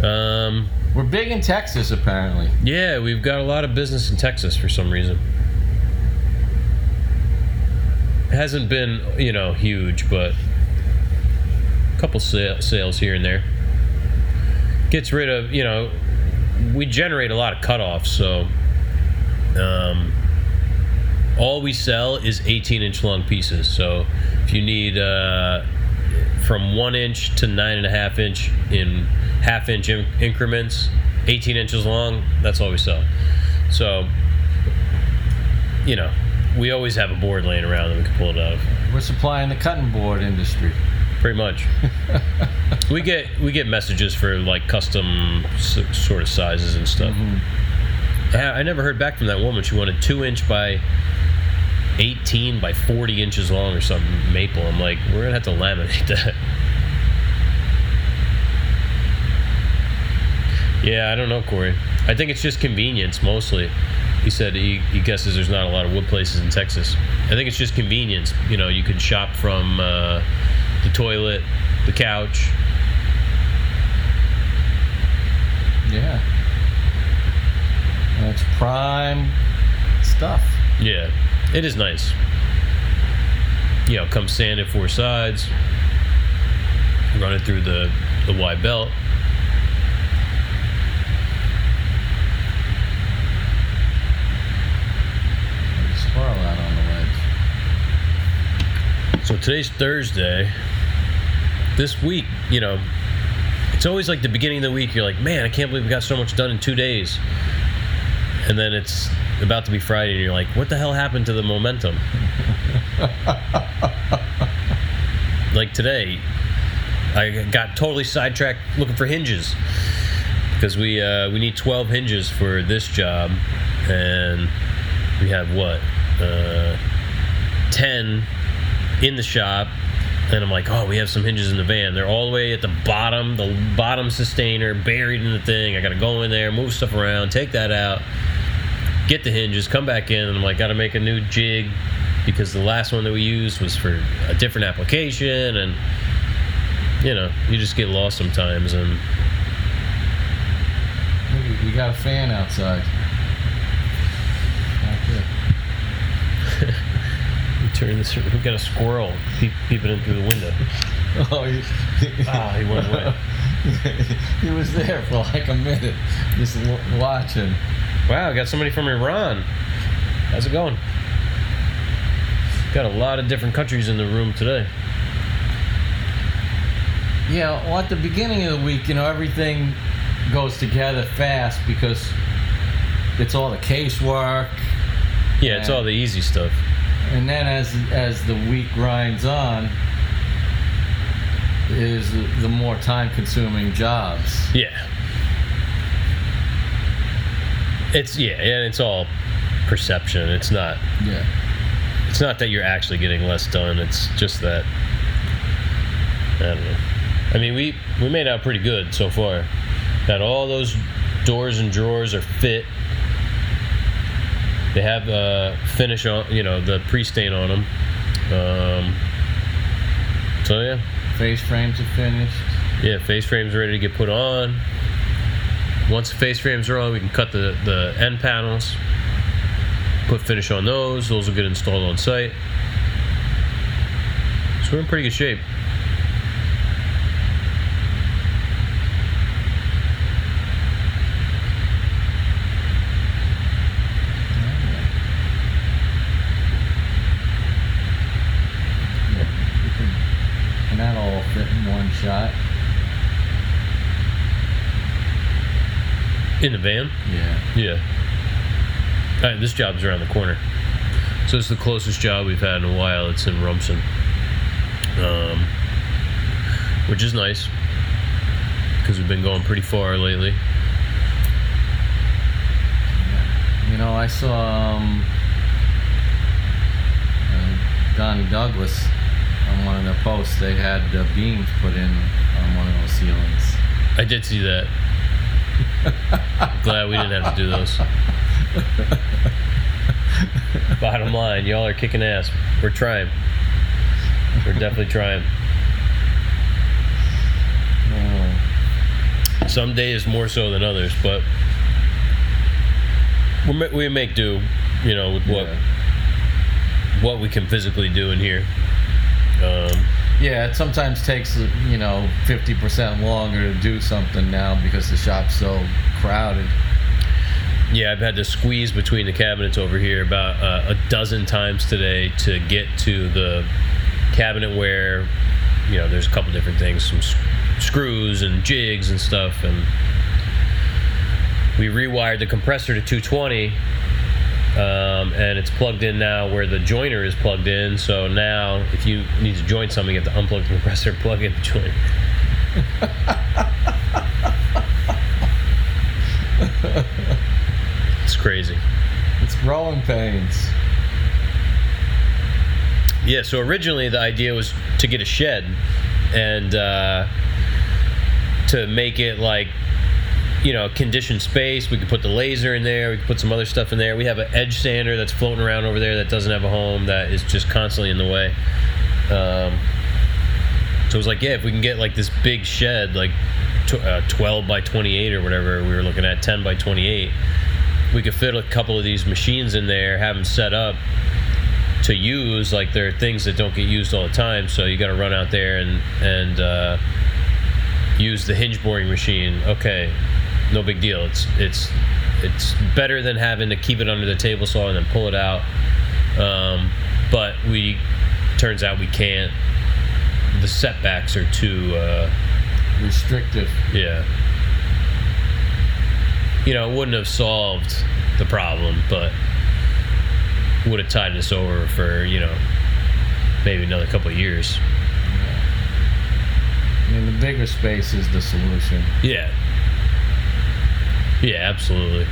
Um, We're big in Texas, apparently. yeah, we've got a lot of business in Texas for some reason. It hasn't been, you know, huge, but a couple sa- sales here and there. Gets rid of, you know, we generate a lot of cutoffs, so um, all we sell is 18 inch long pieces. So if you need uh, from one inch to nine and a half inch in half inch in- increments, 18 inches long, that's all we sell. So, you know, we always have a board laying around that we can pull it out of. We're supplying the cutting board industry. Pretty much. we get we get messages for like custom s- sort of sizes and stuff. Mm-hmm. I, I never heard back from that woman. She wanted two inch by 18 by 40 inches long or something maple. I'm like, we're gonna have to laminate that. Yeah, I don't know, Corey. I think it's just convenience mostly. He said he, he guesses there's not a lot of wood places in Texas. I think it's just convenience. You know, you can shop from uh, the toilet, the couch. Yeah. That's prime stuff. Yeah, it is nice. You know, come sand it four sides, run it through the, the wide belt. Squirrel out on the ledge. So today's Thursday. This week, you know, it's always like the beginning of the week, you're like, man, I can't believe we got so much done in two days. And then it's about to be Friday, and you're like, what the hell happened to the momentum? like today, I got totally sidetracked looking for hinges because we uh, we need 12 hinges for this job, and we have what uh, 10 in the shop. And I'm like, oh, we have some hinges in the van. They're all the way at the bottom, the bottom sustainer, buried in the thing. I got to go in there, move stuff around, take that out, get the hinges, come back in, and I'm like, got to make a new jig because the last one that we used was for a different application, and you know, you just get lost sometimes. And we got a fan outside. We turn this. We got a squirrel peep, peeping in through the window. Oh, he, Ah, he went away. he was there for like a minute, just watching. Wow, got somebody from Iran. How's it going? Got a lot of different countries in the room today. Yeah, well, at the beginning of the week, you know, everything goes together fast because it's all the casework, Yeah, it's all the easy stuff. and then as as the week grinds on, is the, more time-consuming jobs. Yeah. It's yeah, and it's all perception. It's not Yeah. it's not that you're actually getting less done. It's just that I don't know. I mean, we we made out pretty good so far. That all those doors and drawers are fit. They have uh, finish on, you know, the pre-stain on them. Um, so yeah, Face frames are finished. yeah, face frames ready to get put on. Once the face frames are on, we can cut the, the end panels, put finish on those. Those will get installed on site. So we're in pretty good shape. And that'll all fit in one shot. In the van? Yeah. Yeah. All right, this job's around the corner. So it's the closest job we've had in a while. It's in Rumson. Um, which is nice because we've been going pretty far lately. You know, I saw um, uh, Donnie Douglas on one of their posts. They had uh, beams put in on one of those ceilings. I did see that. Glad we didn't have to do those. Bottom line, y'all are kicking ass. We're trying. We're definitely trying. Some days more so than others, but we we make do, you know, with what yeah. what we can physically do in here. Um, Yeah, it sometimes takes you know fifty percent longer to do something now because the shop's so crowded. yeah, I've had to squeeze between the cabinets over here about uh, a dozen times today to get to the cabinet where, you know, there's a couple different things, some screws and jigs and stuff, and we rewired the compressor to 220. Um, and it's plugged in now where the joiner is plugged in. So now, if you need to join something, you have to unplug the compressor, plug in the joiner. it's crazy. It's growing pains. Yeah, so originally the idea was to get a shed and uh, to make it like, you know, conditioned space. We could put the laser in there. We could put some other stuff in there. We have an edge sander that's floating around over there that doesn't have a home that is just constantly in the way. Um, so it was like, yeah, if we can get like this big shed, like uh, 12 by 28 or whatever we were looking at, 10 by 28, we could fit a couple of these machines in there, have them set up to use like there are things that don't get used all the time so you got to run out there and and uh, use the hinge boring machine okay no big deal. It's it's it's better than having to keep it under the table saw and then pull it out. Um, but we turns out we can't the setbacks are too uh, Restrictive. yeah. You know it wouldn't have solved the problem but would have tied us over for you know maybe another couple of years. I mean, the bigger space is the solution. yeah yeah absolutely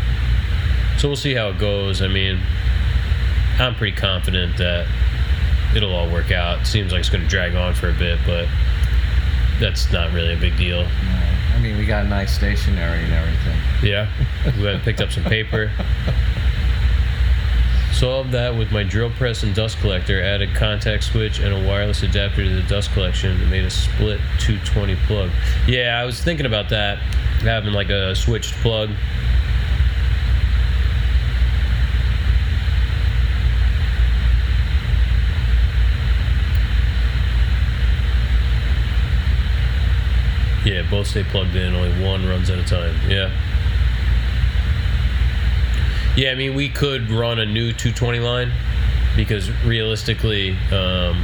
so we'll see how it goes i mean i'm pretty confident that it'll all work out seems like it's going to drag on for a bit but that's not really a big deal know, I mean, we got nice stationery and everything. Yeah, we went and picked up some paper. Solved that with my drill press and dust collector. Added contact switch and a wireless adapter to the dust collection and made a split 220 plug. Yeah, I was thinking about that, having like a switched plug. Yeah, both stay plugged in. Only one runs at a time. Yeah. Yeah, I mean, we could run a new 220 line because realistically, um,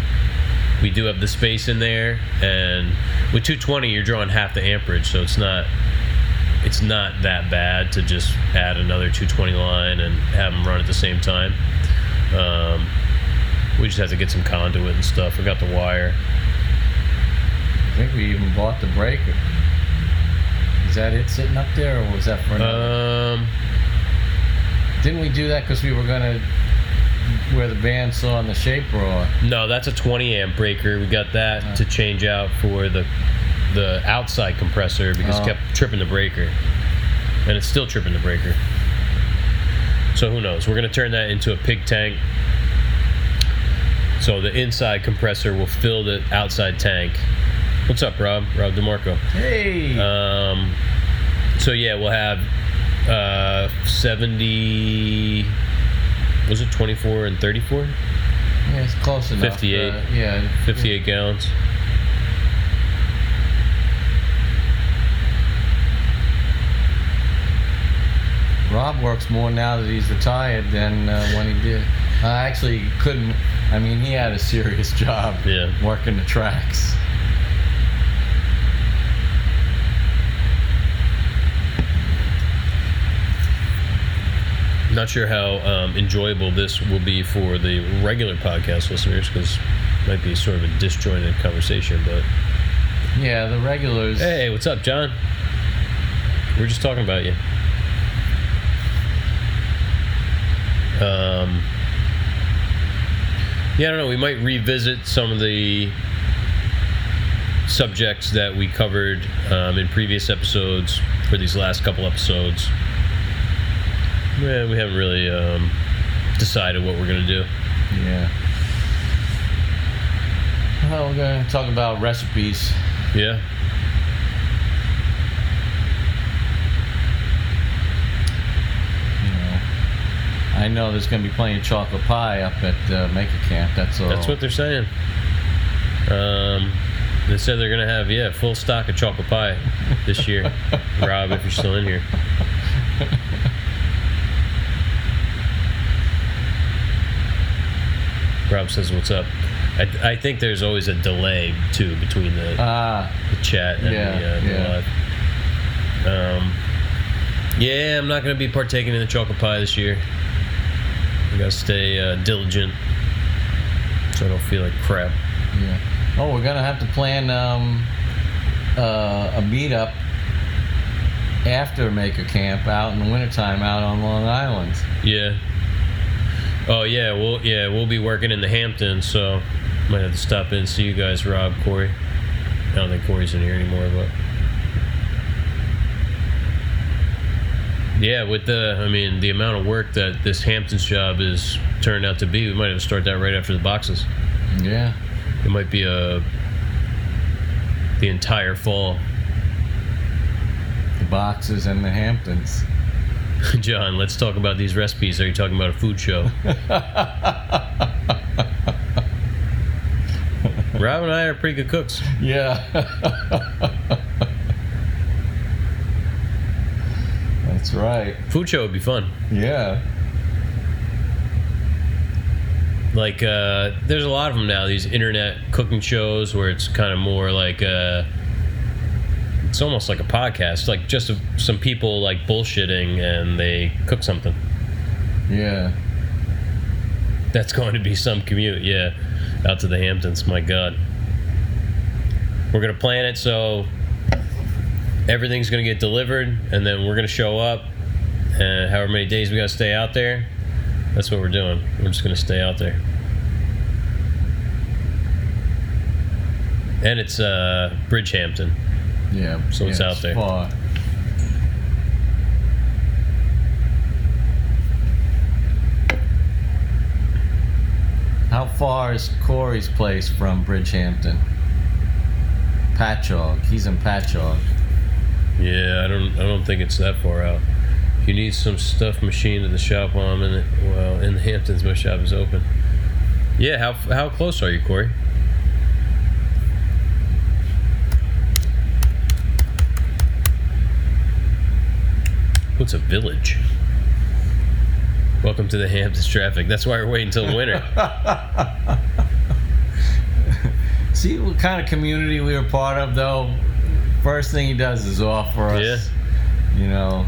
we do have the space in there, and with 220, you're drawing half the amperage, so it's not it's not that bad to just add another 220 line and have them run at the same time. Um, we just have to get some conduit and stuff. We got the wire. I think we even bought the breaker. Is that it sitting up there, or was that for another? Um, Didn't we do that because we were gonna where the band saw in the shape raw? no, that's a 20 amp breaker. We got that to change out for the the outside compressor because it Oh. kept tripping the breaker, and it's still tripping the breaker. So who knows? We're gonna turn that into a pig tank. So the inside compressor will fill the outside tank. What's up, Rob? Rob DeMarco. Hey, Um, so yeah, we'll have uh, 70. Was it 24 and 34? yeah, it's close enough. 58. uh, yeah, 58 gallons. Rob works more now that he's retired than uh, when he did. I actually couldn't. I mean, he had a serious job Yeah. working the tracks. Not sure how um, enjoyable this will be for the regular podcast listeners because it might be sort of a disjointed conversation. But Yeah, the regulars. hey, what's up, John? We are just talking about you. Um, yeah, I don't know. We might revisit some of the subjects that we covered um, in previous episodes for these last couple episodes. Yeah, we haven't really um, decided what we're gonna do. Yeah. Well, we're going to talk about recipes. Yeah. I know there's going to be plenty of chocolate pie up at uh, Maker Camp. That's all. That's what they're saying. Um, they said they're gonna have yeah full stock of chocolate pie this year. Rob, if you're still in here. Rob says, "What's up?" I, I think there's always a delay too between the, Ah, the chat and Yeah, the, uh, the yeah. live. Um, yeah, I'm not gonna be partaking in the chocolate pie this year. I gotta stay uh, diligent, so I don't feel like crap. yeah. Oh, we're going to have to plan um, uh, a meetup after Maker Camp out in the wintertime out on Long Island. Yeah. Oh yeah, we'll yeah we'll be working in the Hamptons, so might have to stop in and see you guys, Rob, Corey. I don't think Corey's in here anymore, but yeah, with the I mean the amount of work that this Hamptons job is turned out to be, we might have to start that right after the boxes. Yeah. It might be a the entire fall. The boxes and the Hamptons. John, let's talk about these recipes. Are you talking about a food show? Rob and I are pretty good cooks. Yeah. That's right. Food show would be fun. Yeah. Like, uh, there's a lot of them now. These internet cooking shows where it's kind of more like uh it's almost like a podcast, like just a, some people like bullshitting and they cook something. Yeah. That's going to be some commute, yeah, out to the Hamptons. My God, we're gonna plan it so everything's gonna get delivered, and then we're gonna show up, and however many days we gotta stay out there, that's what we're doing. We're just gonna stay out there, and it's uh, Bridgehampton. Yeah. So it's yeah, out there. Far. How far is Corey's place from Bridgehampton? Patchogue. He's in Patchogue. Yeah, I don't, I don't think it's that far out. If you need some stuff machined at the shop while I'm in it, well, in the Hamptons, my shop is open. Yeah, how how close are you, Corey? What's a village? Welcome to the Hamptons traffic. That's why we're waiting until winter. See what kind of community we were part of, though. First thing he does is offer us, you know.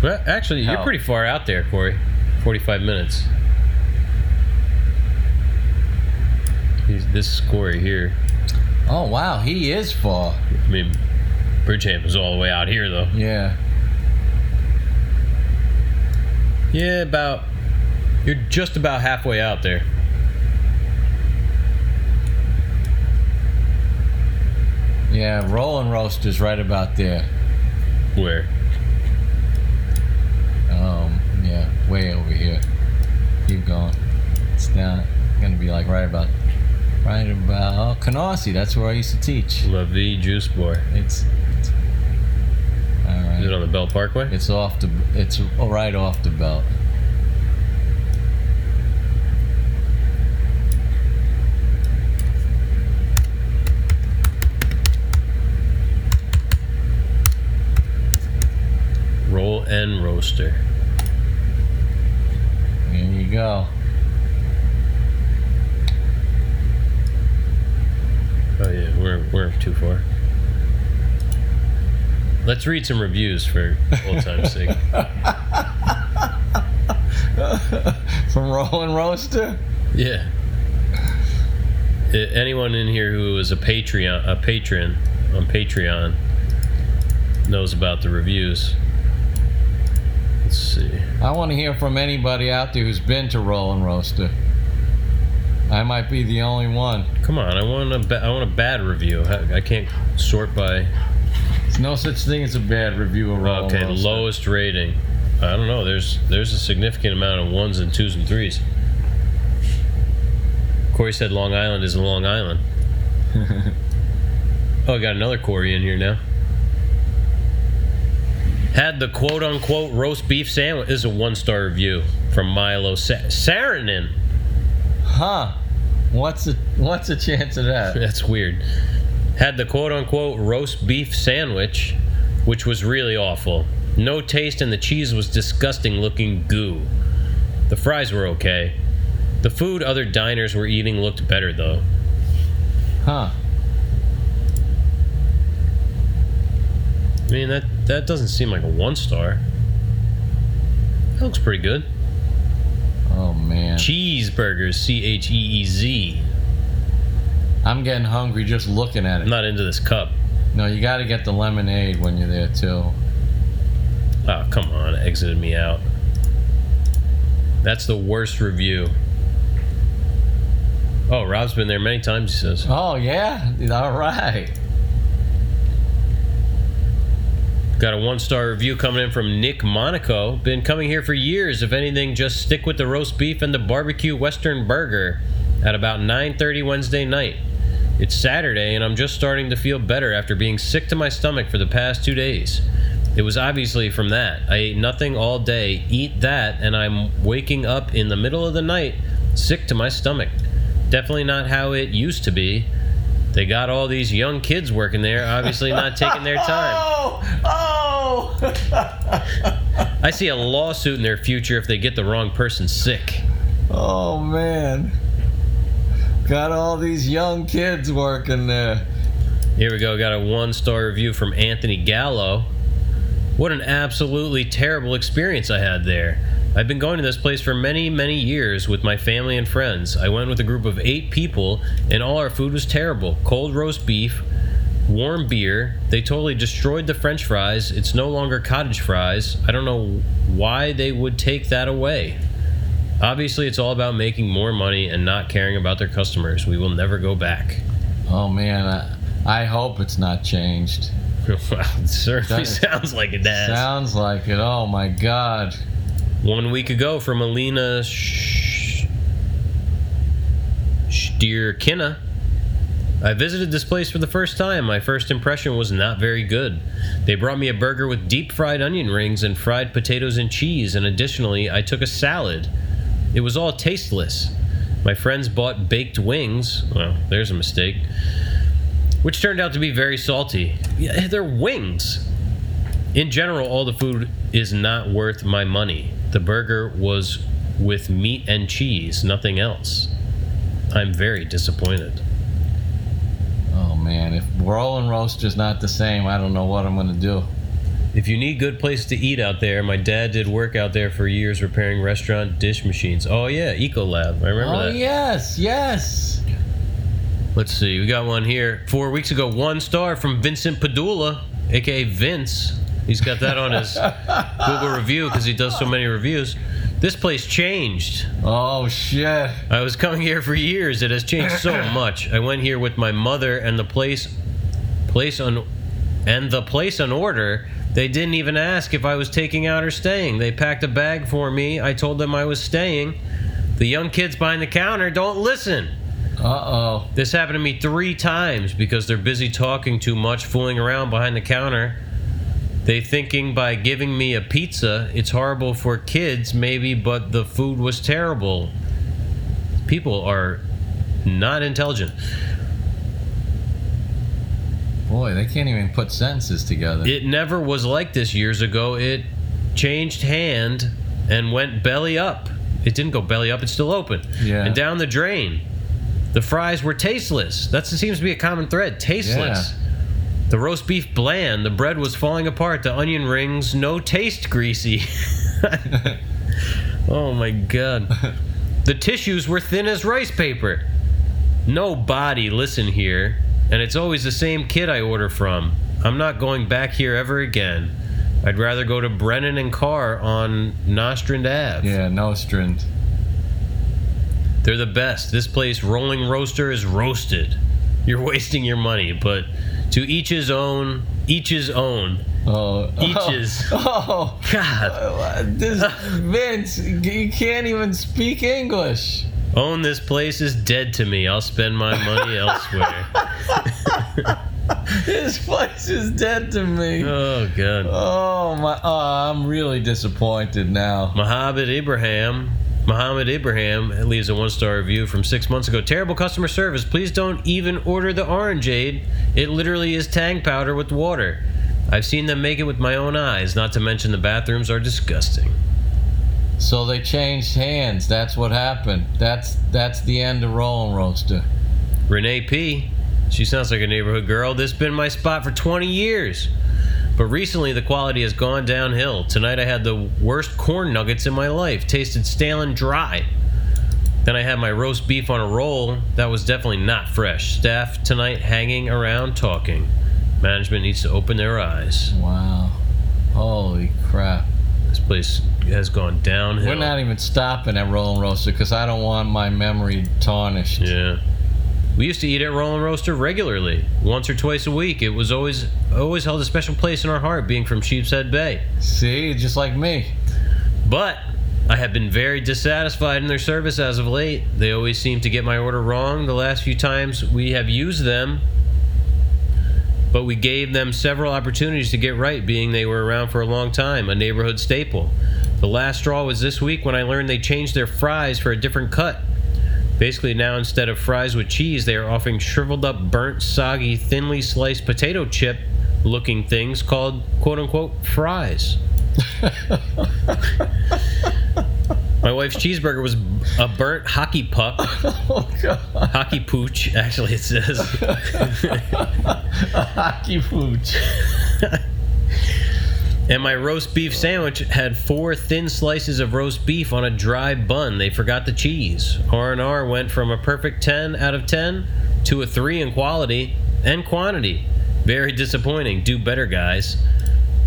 well, actually, you're pretty far out there, Corey. 45 minutes. He's, this is Corey here. Oh wow, he is far. I mean, Bridgehampton's all the way out here, though. Yeah. Yeah, about. You're just about halfway out there. Yeah, Roll-N-Roaster's right about there. Where? Um, yeah, way over here. Keep going. It's down. Gonna be like right about, right about oh, Canarsie. That's where I used to teach. La Vie Juice Bar. It's, right. Is it on the Belt Parkway? It's off the. It's right off the belt. Roll-N-Roaster. There you go. Oh yeah, we're we're too far. Let's read some reviews for old time's sake. From Roll-N-Roaster. Yeah. Anyone in here who is a Patreon a patron on Patreon knows about the reviews. Let's see. I want to hear from anybody out there who's been to Roll-N-Roaster. I might be the only one. Come on, I want a ba- I want a bad review. I, I can't sort by There's no such thing as a bad review of okay lowest rating. I don't know. There's there's a significant amount of ones and twos and threes. Corey said Long Island is a Long Island. oh, I got another Corey in here now. Had the quote unquote roast beef sandwich. This is a one star review from Milo Sa- Saarinen. Huh? What's the What's the chance of that? That's weird. Had the quote unquote roast beef sandwich, which was really awful. No taste, and the cheese was disgusting looking goo. The fries were okay. The food other diners were eating looked better, though. Huh? I mean, that, that doesn't seem like a one star. That looks pretty good. Oh man, Cheeseburgers, C H E E Z. I'm getting hungry just looking at I'm it. not into this cup. No, you got to get the lemonade when you're there too. Oh, come on. It exited me out. That's the worst review. Oh, Rob's been there many times, he says. Oh yeah, all right. Got a one star review coming in from Nick Monaco. Been coming here for years. If anything, just stick with the roast beef and the barbecue western burger at about 9:30 Wednesday night. It's Saturday and I'm just starting to feel better after being sick to my stomach for the past 2 days. It was obviously from that. I ate nothing all day, eat that, and I'm waking up in the middle of the night sick to my stomach. Definitely not how it used to be. They got all these young kids working there, obviously not taking their time. Oh, oh. I see a lawsuit in their future if they get the wrong person sick. oh man. Got all these young kids working there. Here we go. Got a one star review from Anthony Gallo. What an absolutely terrible experience I had there. I've been going to this place for many, many years with my family and friends. I went with a group of eight people, and all our food was terrible cold roast beef, warm beer. They totally destroyed the french fries. It's no longer cottage fries. I don't know why they would take that away. Obviously, it's all about making more money and not caring about their customers. We will never go back. Oh man, I, I hope it's not changed. Wow, it certainly That- sounds like it does. Sounds like it. Oh my god. One week ago from Alina Sh- Stierkina. I visited this place for the first time. My first impression was not very good. They brought me a burger with deep fried onion rings and fried potatoes and cheese, and additionally, I took a salad. It was all tasteless. My friends bought baked wings. Well, there's a mistake. Which turned out to be very salty. Yeah, they're wings. In general, all the food is not worth my money. The burger was with meat and cheese, nothing else. I'm very disappointed. Oh man, if rolling roast is not the same, I don't know what I'm gonna do. If you need good place to eat out there, my dad did work out there for years repairing restaurant dish machines. Oh yeah, Ecolab. I remember that? oh that. yes, yes. Let's see. We got one here. Four weeks ago, one star from Vincent Padula, aka Vince. He's got that on his Google review because he does so many reviews. This place changed. Oh shit. I was coming here for years. It has changed so much. I went here with my mother and the place place on and the place on order. They didn't even ask if I was taking out or staying. They packed a bag for me. I told them I was staying. The young kids behind the counter don't listen. Uh oh. This happened to me three times because they're busy talking too much, fooling around behind the counter. They thinking by giving me a pizza, it's horrible for kids, maybe, but the food was terrible. People are not intelligent. Boy, they can't even put sentences together. It never was like this years ago. It changed hand and went belly up. It didn't go belly up, it's still open. Yeah. And down the drain. The fries were tasteless. That seems to be a common thread. Tasteless. The roast beef bland. The bread was falling apart. The onion rings, no taste greasy. oh my god. The tissues were thin as rice paper. No body, listen here. And it's always the same kid I order from. I'm not going back here ever again. I'd rather go to Brennan and Carr on Nostrand Ave. yeah, Nostrand. They're the best. This place, Roll-N-Roaster, is roasted. You're wasting your money, but to each his own. Each his own. Oh. Eaches. Oh. God. oh. This Vince, you can't even speak English. Own this place is dead to me. I'll spend my money elsewhere. This place is dead to me. Oh, God. Oh my! Oh, I'm really disappointed now. Mohammed Ibrahim. Mohammed Ibrahim leaves a one star review from six months ago. Terrible customer service. Please don't even order the orangeade. It literally is tang powder with water. I've seen them make it with my own eyes, not to mention the bathrooms are disgusting. So they changed hands. That's what happened. That's that's the end of Rolling Roaster. Renee P. She sounds like a neighborhood girl. This has been my spot for 20 years. But recently the quality has gone downhill. Tonight I had the worst corn nuggets in my life. Tasted stale and dry. Then I had my roast beef on a roll. That was definitely not fresh. Staff tonight hanging around talking. Management needs to open their eyes. Wow. Holy crap. This place has gone downhill. We're not even stopping at Roll-N-Roaster because I don't want my memory tarnished. Yeah. We used to eat at Roll-N-Roaster regularly, once or twice a week. It was always always held a special place in our heart, being from Sheepshead Bay. See, just like me. But I have been very dissatisfied in their service as of late. They always seem to get my order wrong. The last few times we have used them, but we gave them several opportunities to get right, being they were around for a long time, a neighborhood staple. The last straw was this week when I learned they changed their fries for a different cut. Basically, now instead of fries with cheese, they are offering shriveled up, burnt, soggy, thinly sliced potato chip looking things called quote unquote fries. My wife's cheeseburger was a burnt hockey puck, Oh god. hockey pooch, actually, it says. Hockey pooch. And my roast beef sandwich had four thin slices of roast beef on a dry bun. They forgot the cheese. R&R went from a perfect 10 out of 10 to a 3 in quality and quantity. Very disappointing. Do better, guys.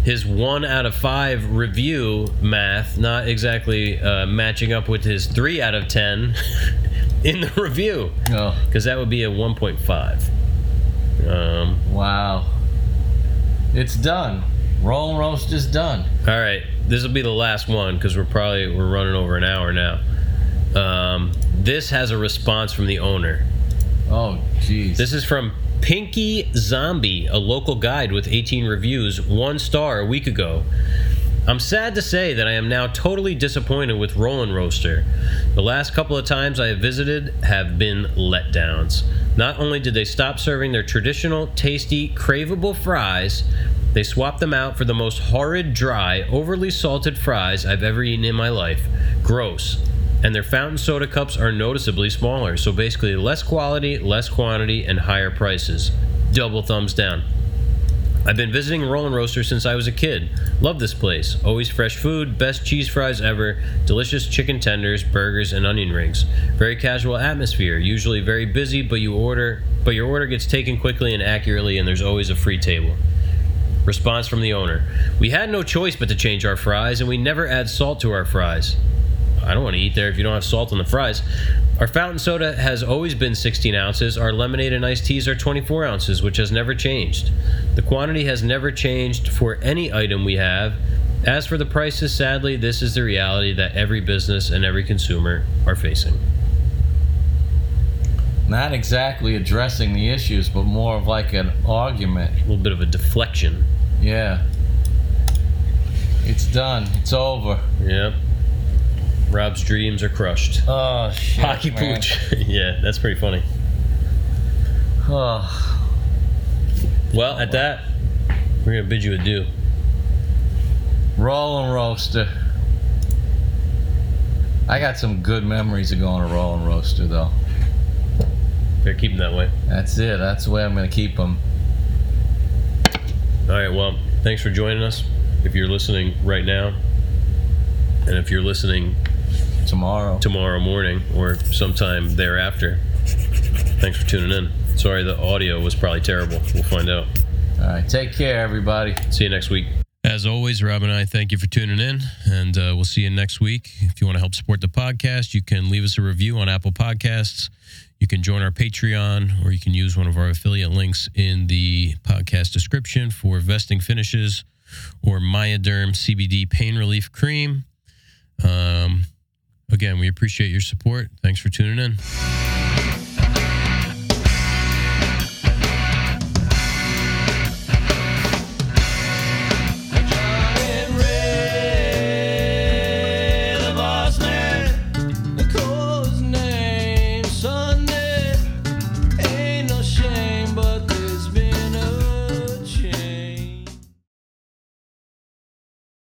His 1 out of 5 review math not exactly uh, matching up with his 3 out of 10 in the review Oh, because that would be a 1.5. Um, wow. It's done. Roll Roast is done. All right, this will be the last one because we're probably we're running over an hour now. Um, this has a response from the owner. Oh, jeez. This is from Pinky Zombie, a local guide with 18 reviews, one star a week ago. I'm sad to say that I am now totally disappointed with Roll-N-Roaster. The last couple of times I have visited have been letdowns. Not only did they stop serving their traditional, tasty, craveable fries, They swapped them out for the most horrid, dry, overly salted fries I've ever eaten in my life. Gross. And their fountain soda cups are noticeably smaller, so basically less quality, less quantity, and higher prices. Double thumbs down. I've been visiting Roll-N-Roaster since I was a kid. Love this place. Always fresh food, best cheese fries ever, delicious chicken tenders, burgers, and onion rings. Very casual atmosphere. Usually very busy, but you order, but your order gets taken quickly and accurately, and there's always a free table. Response from the owner: We had no choice but to change our fries, and we never add salt to our fries. I don't want to eat there if you don't have salt on the fries. Our fountain soda has always been 16 ounces. Our lemonade and iced teas are 24 ounces, which has never changed. The quantity has never changed for any item we have. As for the prices, sadly, this is the reality that every business and every consumer are facing. Not exactly addressing the issues, but more of like an argument. A little bit of a deflection. Yeah. It's done. It's over. Yep. Rob's dreams are crushed. Oh shit. Hockey man. pooch. yeah, that's pretty funny. Oh. Well, at that, we're gonna bid you adieu. Roll-N-Roaster. I got some good memories of going to Roll-N-Roaster though. Better keep them that way. That's it. That's the way I'm gonna keep them. All right. Well, thanks for joining us. If you're listening right now, and if you're listening tomorrow. tomorrow morning or sometime thereafter, thanks for tuning in. Sorry, the audio was probably terrible. We'll find out. All right. Take care, everybody. See you next week. As always, Rob and I thank you for tuning in, and uh, we'll see you next week. If you want to help support the podcast, you can leave us a review on Apple Podcasts. You can join our Patreon, or you can use one of our affiliate links in the podcast description for vesting finishes or Myaderm CBD pain relief cream. Um, again, we appreciate your support. Thanks for tuning in.